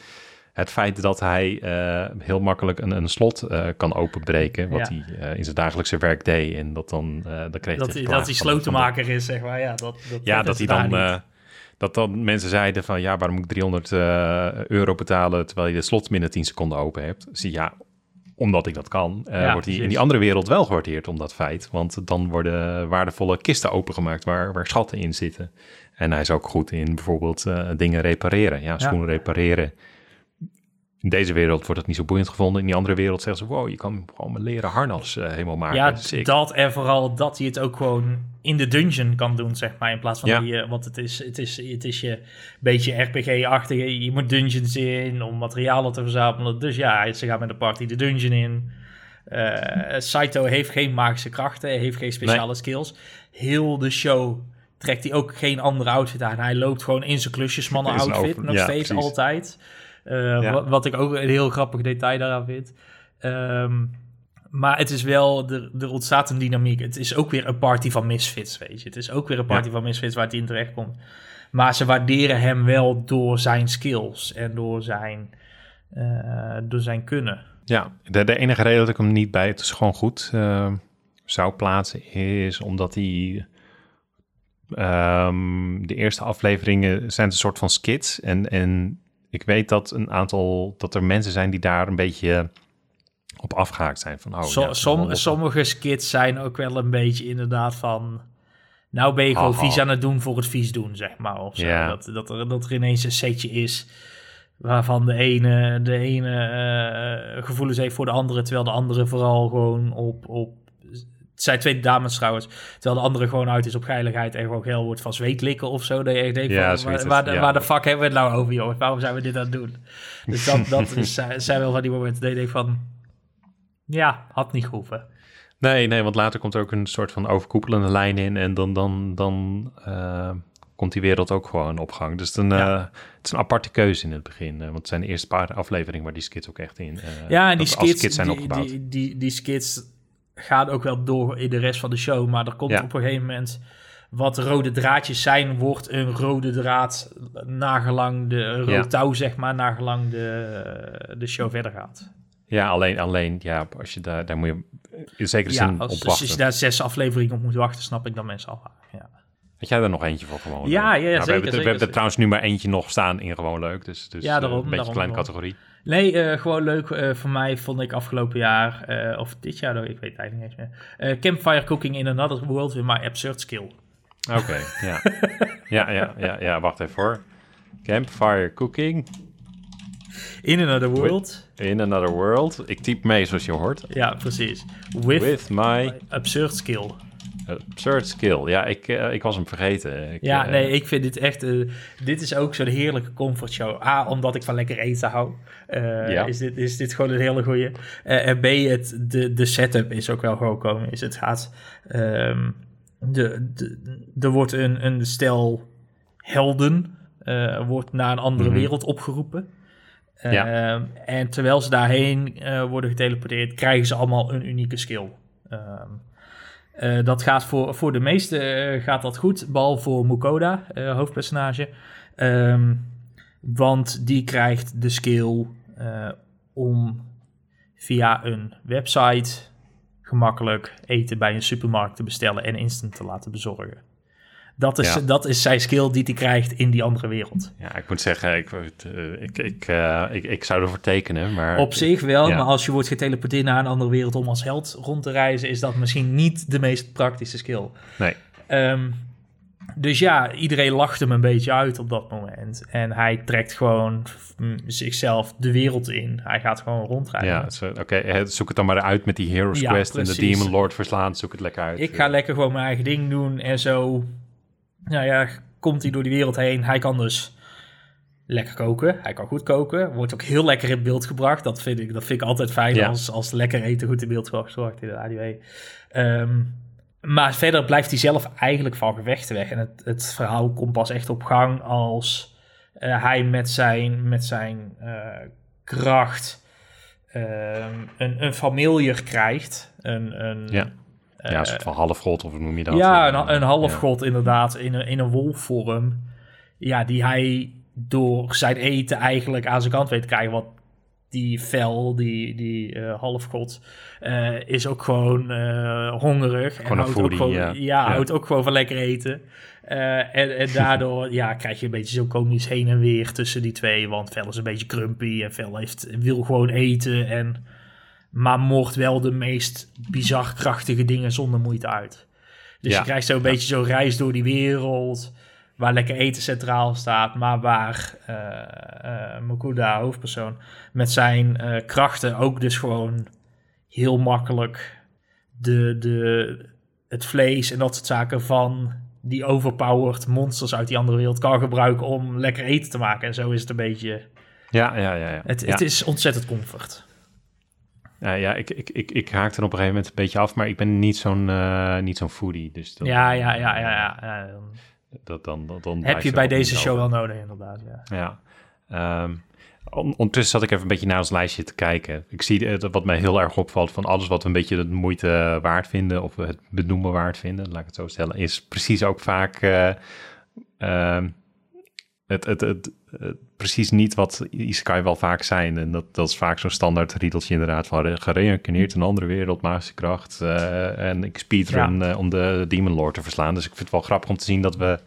het feit dat hij eh, heel makkelijk een, een slot eh, kan openbreken, wat Ja. hij eh, in zijn dagelijkse werk deed. En dat dan, dan kreeg Dat, hij dat hij de- slotenmaker is, zeg maar. Ja, dat, dat, Ja, dat hij dan... dat dan mensen zeiden van ja, waarom moet ik 300 eh, euro betalen terwijl je de slot binnen 10 seconden open hebt? Zie ja, omdat ik dat kan, Ja, wordt hij in die andere wereld wel gewaardeerd om dat feit. Want dan worden waardevolle kisten opengemaakt waar, waar schatten in zitten. En hij is ook goed in bijvoorbeeld dingen repareren. Ja, schoenen repareren. In deze wereld wordt het niet zo boeiend gevonden. In die andere wereld zeggen ze, wow, je kan gewoon mijn leren harnas eh, helemaal maken. Ja, Sick. dat en vooral dat hij het ook gewoon in de dungeon kan doen, zeg maar. In plaats van Ja. die, eh, want het is, het is, het is je beetje RPG-achtige. Je moet dungeons in om materialen te verzamelen. Dus ja, ze gaan met de party de dungeon in. Eh, Saito heeft geen magische krachten, hij heeft geen speciale skills. Heel de show trekt hij ook geen andere outfit aan. Hij loopt gewoon in zijn klusjesmannen outfit, nog ja, steeds precies. altijd. Eh, Ja. wat, wat ik ook een heel grappig detail daaraan vind. Ehm, maar het is wel, er, er ontstaat een dynamiek. Het is ook weer een party van misfits, weet je. Het is ook weer een party van misfits waar hij in terecht komt. Maar ze waarderen hem wel door zijn skills en door zijn, eh, door zijn kunnen. Ja, de, de enige reden dat ik hem niet bij het is gewoon goed eh, zou plaatsen is omdat hij ehm, de eerste afleveringen zijn een soort van skits en, en ik weet dat een aantal dat er mensen zijn die daar een beetje op afgehaakt zijn van oh ja, som- sommige skits zijn ook wel een beetje inderdaad van... Nou ben je gewoon Haha. vies aan het doen voor het vies doen, zeg maar. Of zo. Dat, dat, er, dat er ineens een setje is waarvan de ene, de ene eh, gevoelens heeft voor de andere... terwijl de andere vooral gewoon op... op het zijn twee dames trouwens. Terwijl de andere gewoon uit is op geiligheid en gewoon geil wordt van zweetlikken of zo. Dat je denkt, Ja, van, waar, waar, de, ja. waar de fuck hebben we het nou over, jongens? Waarom zijn we dit aan het doen? Dus dat, dat is, zijn wel van die momenten dat je denkt van... Ja, had niet gehoeven. Nee, nee, want later komt er ook een soort van overkoepelende lijn in en dan, dan, dan eh, komt die wereld ook gewoon op gang. Dus dan, Ja. eh, het is een aparte keuze in het begin, eh, want het zijn de eerste paar afleveringen waar die skits ook echt in. Ja, en die skits, zijn die, opgebouwd. die, die, die skits gaan ook wel door in de rest van de show. Maar er komt Ja. op een gegeven moment... Wat rode draadjes zijn, wordt een rode draad nagelang de rood Ja. touw, zeg maar, nagelang de, de show verder gaat. Ja, alleen, alleen ja, als je daar, daar moet je in zekere zin Ja, op als, als wachten. je daar zes afleveringen op moet wachten, snap ik dat mensen al. Ja. Had jij er nog eentje voor gewoon? Ja, ja, Nou, we zeker, hebben, er- zeker, we hebben er zeker. trouwens nu maar eentje nog staan in gewoon leuk. Dus, dus Ja, eh, daarom, een beetje daarom, een kleine daarom. categorie. Nee, eh, gewoon leuk. eh, voor mij vond ik afgelopen jaar, eh, of dit jaar, ik weet het eigenlijk niet meer. Campfire Cooking in Another World with My Absurd Skill. Oké, ja. ja, ja, ja, ja, wacht even hoor. Campfire cooking In Another World. in another world. Ik typ mee zoals je hoort. Ja, precies. With, With my Absurd Skill. Absurd skill. Ja, ik, eh, ik was hem vergeten. Ik, Ja, eh, nee, ik vind dit echt... eh, dit is ook zo'n heerlijke comfortshow. A, omdat ik van lekker eten hou. eh, Ja. is, dit, is dit gewoon een hele goeie. Eh, en B, het, de, de setup is ook wel gewoon komen. Is het gaat... ehm, de, de, er wordt een, een stel helden... eh, wordt naar een andere Mhm. wereld opgeroepen. Ja. Ehm, en terwijl ze daarheen eh, worden geteleporteerd... krijgen ze allemaal een unieke skill. Ehm, eh, dat gaat voor, voor de meeste eh, gaat dat goed, behalve voor Mukoda, eh, hoofdpersonage. Ehm, want die krijgt de skill om via een website gemakkelijk eten bij een supermarkt te bestellen en instant te laten bezorgen. Dat is, Ja. dat is zijn skill die hij krijgt in die andere wereld. Ja, ik moet zeggen, ik, eh, ik, ik, eh, ik, ik zou ervoor tekenen, maar... Op zich wel, ja. maar als je wordt geteleporteerd naar een andere wereld om als held rond te reizen, is dat misschien niet de meest praktische skill. Nee, Ehm, dus ja, iedereen lacht hem een beetje uit op dat moment. En hij trekt gewoon mm, zichzelf de wereld in. Hij gaat gewoon rondrijden. Ja, zo- oké, zoek het dan maar uit met die Heroes Ja, Quest en de. Demon Lord verslaan. Zoek het lekker uit. Ik ga lekker gewoon mijn eigen ding doen en zo. Nou ja, komt hij door die wereld heen. Hij kan dus lekker koken. Hij kan goed koken. Wordt ook heel lekker in beeld gebracht. Dat vind ik, dat vind ik altijd fijn Ja. als, als lekker eten goed in beeld gebracht wordt in de ADW. Ehm, maar verder blijft hij zelf eigenlijk van gevechten weg. En het, het verhaal komt pas echt op gang als eh, hij met zijn, met zijn eh, kracht ehm, een, een familier krijgt. Een, een, Ja. Ja, een soort van halfgod of noem je dat? ja, Eh, een, een halfgod ja. inderdaad, in een, in een wolfvorm. Ja, die hij door zijn eten eigenlijk aan zijn kant weet te krijgen. Want die fel, die, die eh, halfgod, eh, is ook gewoon eh, hongerig. Gewoon een houdt ook gewoon, ja. houdt ook gewoon van lekker eten. Eh, en, en daardoor ja, krijg je een beetje zo komisch heen en weer tussen die twee. Want Fel is een beetje grumpy en Fel heeft, wil gewoon eten. En, maar mocht wel de meest bizar krachtige dingen zonder moeite uit. Dus Ja. je krijgt zo'n beetje zo'n reis door die wereld. Waar lekker eten centraal staat. Maar waar eh eh Makuda, hoofdpersoon, met zijn eh, krachten ook dus gewoon heel makkelijk de, de, het vlees en dat soort zaken van die overpowered monsters uit die andere wereld kan gebruiken om lekker eten te maken. En zo is het een beetje. Ja, ja, ja. ja. Het, ja. het is ontzettend comfort. Ja, ja ik, ik, ik, ik haakte er op een gegeven moment een beetje af, maar ik ben niet zo'n eh, niet zo'n foodie. Dus Ja, ja, ja, ja. ja, Dat, dan, dan, dan heb je bij deze show over. wel nodig, inderdaad. Ja. Ja. On- ondertussen zat ik even een beetje naar ons lijstje te kijken. Ik zie eh, dat wat mij heel erg opvalt van alles wat we een beetje de moeite waard vinden, of het benoemen waard vinden, laat ik het zo stellen, is precies ook vaak eh, ehm, het, het, het, het- precies niet wat Isekai wel vaak zijn. En dat, dat is vaak zo'n standaard riedeltje inderdaad van re- gereïncarneerd in een andere wereld, magische kracht. eh, en ik speedrun eh, om de Demon Lord te verslaan. Dus ik vind het wel grappig om te zien dat we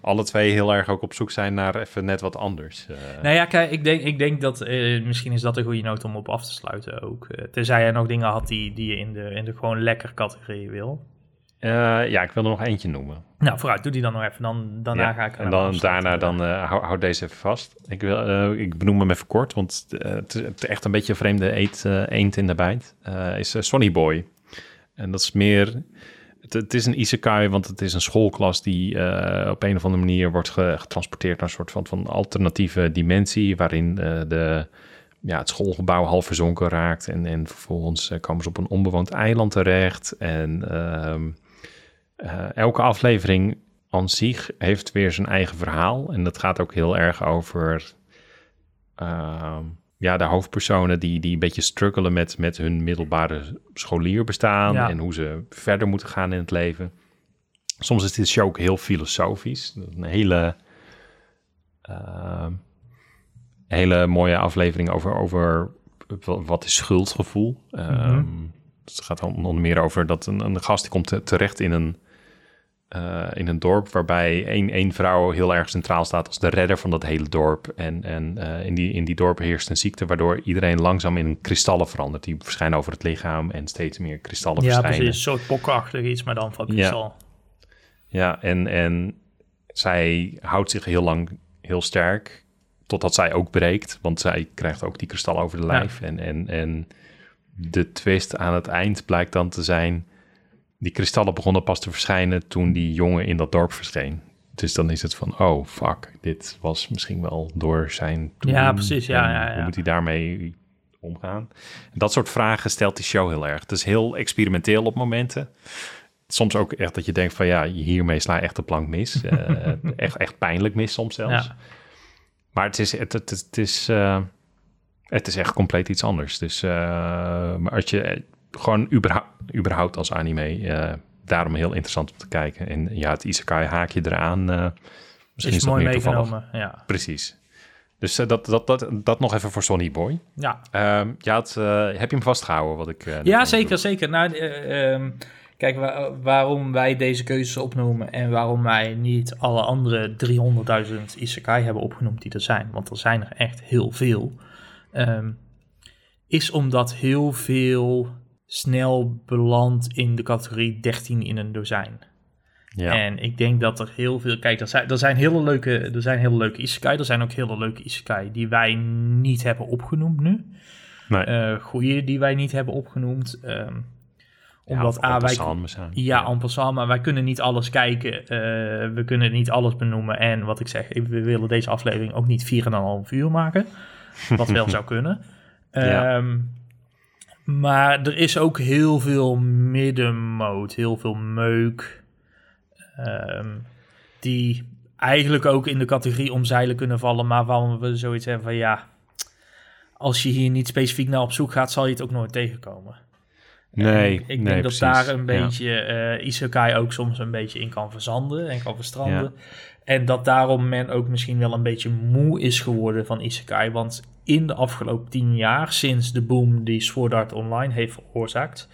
alle twee heel erg ook op zoek zijn naar even net wat anders. Eh, Nou ja, kijk, ik denk, ik denk dat misschien is dat een goede noot om op af te sluiten ook. Eh, tenzij je nog dingen had die, die je in de, in de gewoon lekker categorie wil. Eh, ja, ik wil er nog eentje noemen. Nou, vooruit, doe die dan nog even. Dan, daarna Ja, ga ik... En dan, daarna dan, eh, hou, hou deze even vast. Ik, wil, eh, ik benoem hem even kort, want het, is- echt een beetje een vreemde eet, eend in de bijt. Is Sonny Boy. En dat is meer... Het, het is een isekai, want het is een schoolklas die op een of andere manier wordt ge- getransporteerd naar een soort van, van alternatieve dimensie, waarin de, ja, het schoolgebouw half verzonken raakt. En, en vervolgens komen ze op een onbewoond eiland terecht. En ehm, eh, elke aflevering aan zich heeft weer zijn eigen verhaal. En dat gaat ook heel erg over ehm, ja, de hoofdpersonen die, die een beetje struggelen met, met hun middelbare scholierbestaan Ja. en hoe ze verder moeten gaan in het leven. Soms is dit show ook heel filosofisch. Een hele, ehm, hele mooie aflevering over, over wa- wat is schuldgevoel. Ehm, Het gaat dan onder meer over dat een, een gast die komt te- terecht in een, eh, in een dorp waarbij één, één vrouw heel erg centraal staat als de redder van dat hele dorp. En, en eh, in, die, in die dorp heerst een ziekte waardoor iedereen langzaam in kristallen verandert. Die verschijnen over het lichaam en steeds meer kristallen Ja, verschijnen. precies. Een soort pokkenachtig iets, maar dan van Ja. kristal. Ja, en, en zij houdt zich heel lang heel sterk, totdat zij ook breekt, want zij krijgt ook die kristal over de Ja. lijf. En, en, en de twist aan het eind blijkt dan te zijn, die kristallen begonnen pas te verschijnen toen die jongen in dat dorp verscheen. Dus dan is het van, oh fuck, dit was misschien wel door zijn doen. Ja, precies, ja, ja, ja. Hoe moet hij daarmee omgaan? Dat soort vragen stelt die show heel erg. Het is heel experimenteel op momenten soms ook echt dat je denkt van ja, hiermee sla je echt de plank mis. Eh, echt, echt pijnlijk mis soms zelfs. Ja. Maar het is, het, het, het is, eh, het is echt compleet iets anders. Dus eh, maar als je gewoon überhaupt, überhaupt als anime, eh, daarom heel interessant om te kijken. En ja, het isekai haak je eraan. eh misschien is mooi meegenomen. Ja. Precies. Dus eh, dat, dat, dat, dat nog even voor Sonny Boy. Ja. Je had, eh, heb je hem vastgehouden? Wat ik, Ja, zeker, zeker. Nou, eh, ehm, kijk, wa- waarom wij deze keuzes opnoemen en waarom wij niet alle andere 300.000 isekai hebben opgenoemd die er zijn, want er zijn er echt heel veel, ehm, is omdat heel veel snel belandt in de categorie 13 in een dozijn. Ja. En ik denk dat er heel veel... Kijk, er zijn, er zijn, hele, leuke, er zijn hele leuke isekai. Er zijn ook hele leuke isekai die wij niet hebben opgenoemd nu. Nee. Eh goeie die wij niet hebben opgenoemd. ehm, omdat ja, A, wij, zijn. ja, en passant, maar wij kunnen niet alles kijken. eh, we kunnen niet alles benoemen. En wat ik zeg, we willen deze aflevering ook niet 4,5 uur maken. Wat wel zou kunnen. Ja. Maar er is ook heel veel middenmoot, heel veel meuk. ehm, die eigenlijk ook in de categorie omzeilen kunnen vallen. Maar waarom we zoiets hebben van ja, als je hier niet specifiek naar op zoek gaat, zal je het ook nooit tegenkomen. Nee, En ik denk nee, dat precies. daar een Ja. beetje eh Isekai ook soms een beetje in kan verzanden en kan verstranden. En dat daarom men ook misschien wel een beetje moe is geworden van Isekai. Want in de afgelopen tien jaar, sinds de boom die Sword Art Online heeft veroorzaakt.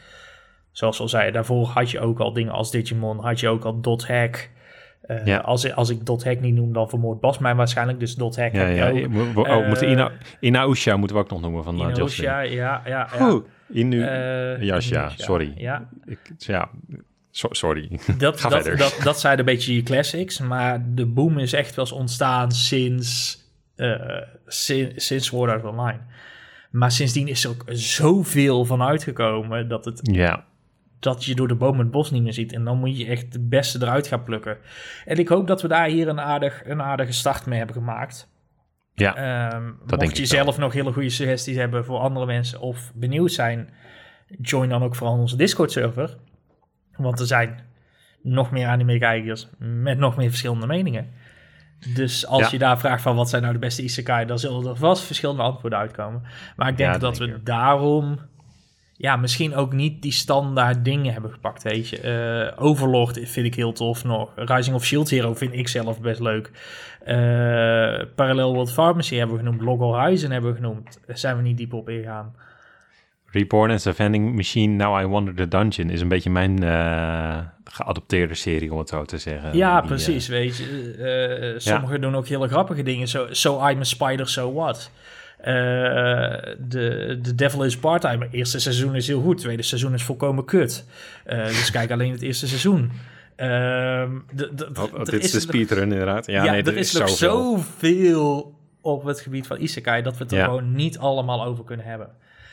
Zoals we al zei, daarvoor had je ook al dingen als Digimon, had je ook al Dot Hack. Eh, Ja. als, als ik Dot Hack niet noem, dan vermoord Bas mij waarschijnlijk. Dus Dot Hack Ja, heb je ja. ook. we- oh, Eh, moeten Ina, Inausha moeten we ook nog noemen van uh, Inosha, ja, ja, ja. Oeh, Inu. Eh, Jasja, Inosha, sorry. Ja, ik, ja, so- sorry. dat, Ga dat, verder. dat, dat zijn een beetje je classics. Maar de boom is echt wel eens ontstaan sinds, eh sinds, sinds Sword Art Online. Maar sindsdien is er ook zoveel van uitgekomen dat, het, ja, dat je door de boom het bos niet meer ziet. En dan moet je echt de beste eruit gaan plukken. En ik hoop dat we daar hier een, aardig, een aardige start mee hebben gemaakt. ja, Ehm denk mocht je wel. zelf nog hele goede suggesties hebben voor andere mensen of benieuwd zijn, join dan ook vooral onze Discord-server. Want er zijn nog meer anime-kijkers met nog meer verschillende meningen. Dus als Ja. je daar vraagt van wat zijn nou de beste isekai, dan zullen er vast verschillende antwoorden uitkomen. Maar ik denk Ja, dat denk we ik daarom ja, misschien ook niet die standaard dingen hebben gepakt, weet je. Eh, Overlord vind ik heel tof nog. Rising of Shield Hero vind ik zelf best leuk. Eh Parallel World Pharmacy hebben we genoemd. Log Horizon hebben we genoemd. Daar zijn we niet diep op ingegaan. Reborn as a Vending Machine, Now I Wander the Dungeon is een beetje mijn eh, geadopteerde serie, om het zo te zeggen. ja, Die, precies, weet je. Eh, sommigen doen ook hele grappige dingen. Zo so I'm a Spider, So What. Eh, de, de Devil is Part-Timer. Eerste seizoen is heel goed. Tweede seizoen is volkomen kut. Eh, dus kijk alleen het eerste seizoen. Ehm, eh, oh, er dit is de speedrun inderdaad. Ja, Ja, nee, er is, nog zoveel. zoveel op het gebied van Isekai dat we het er Ja. gewoon niet allemaal over kunnen hebben.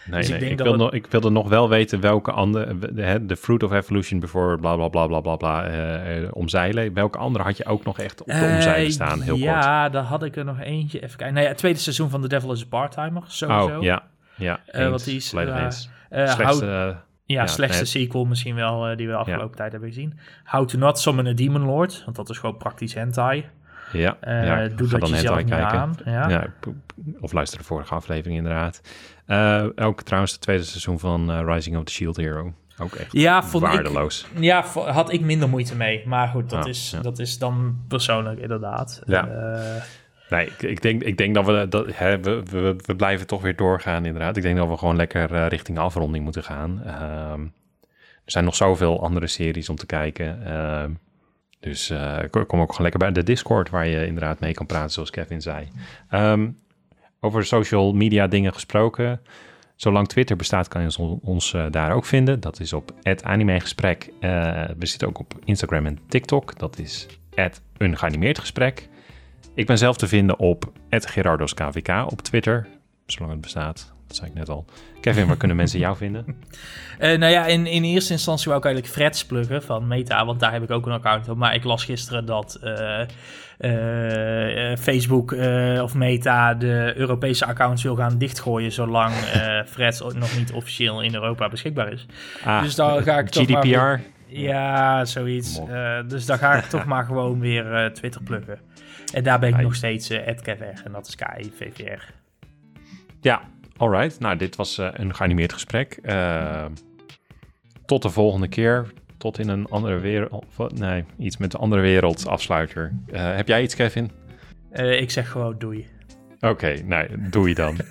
Nee, Dus ik nee, denk ik, dat wil het- nog, ik wilde nog wel weten welke andere, de, Fruit of Evolution before bla bla bla bla bla bla eh, eh, omzeilen. Welke andere had je ook nog echt op de omzeilen Eh, staan, heel kort? ja, daar had ik er nog eentje. Even kijken. Nou ja, het tweede seizoen van The Devil is a Part-Timer, sowieso. Oh, ja. Ja, eens, wat die is, Slechtste, how- ja, ja, slechtste sequel misschien wel die we de afgelopen tijd hebben gezien. How to Not Summon a Demon Lord, want dat is gewoon praktisch hentai. Ja, Eh, ja, doe ga dat dan jezelf niet kijken. aan. Ja. Ja, of luister de vorige aflevering inderdaad. Eh, ook trouwens het tweede seizoen van eh, Rising of the Shield Hero. Ook echt Ja, vond ik, waardeloos. ja, vo- had ik minder moeite mee. Maar goed, dat, Ah, is, ja. dat is dan persoonlijk inderdaad. Ja. Nee, ik, ik, denk, ik denk dat we dat hè, we, we, we blijven toch weer doorgaan inderdaad. Ik denk dat we gewoon lekker richting afronding moeten gaan. Ehm, er zijn nog zoveel andere series om te kijken. Dus eh, kom ook gewoon lekker bij de Discord waar je inderdaad mee kan praten, zoals Kevin zei. Ehm, over social media dingen gesproken. Zolang Twitter bestaat, kan je ons, eh, daar ook vinden. Dat is op @animegesprek. Eh we zitten ook op Instagram en TikTok. Dat is een geanimeerd gesprek. Ik ben zelf te vinden op @gerardosKVK op Twitter, zolang het bestaat. Dat zei ik net al. Kevin, waar kunnen mensen jou vinden? Eh, nou ja, in, in eerste instantie wou ik eigenlijk Freds pluggen van Meta, want daar heb ik ook een account op. Maar ik las gisteren dat eh, eh, Facebook of Meta de Europese accounts wil gaan dichtgooien zolang Freds nog niet officieel in Europa beschikbaar is. Ah, Dus daar ga ik toch maar GDPR. Ja, zoiets. Dus daar ga ik toch maar gewoon weer Twitter pluggen. En daar ben ik nog steeds @kevr en dat is KIVVR. Ja, alright. Nou, dit was eh, een geanimeerd gesprek. Eh, tot de volgende keer. Tot in een andere wereld. wat? Nee, iets met een andere wereld afsluiter. Eh, heb jij iets, Kevin? Eh, ik zeg gewoon doei. Oké, nou, doe je dan.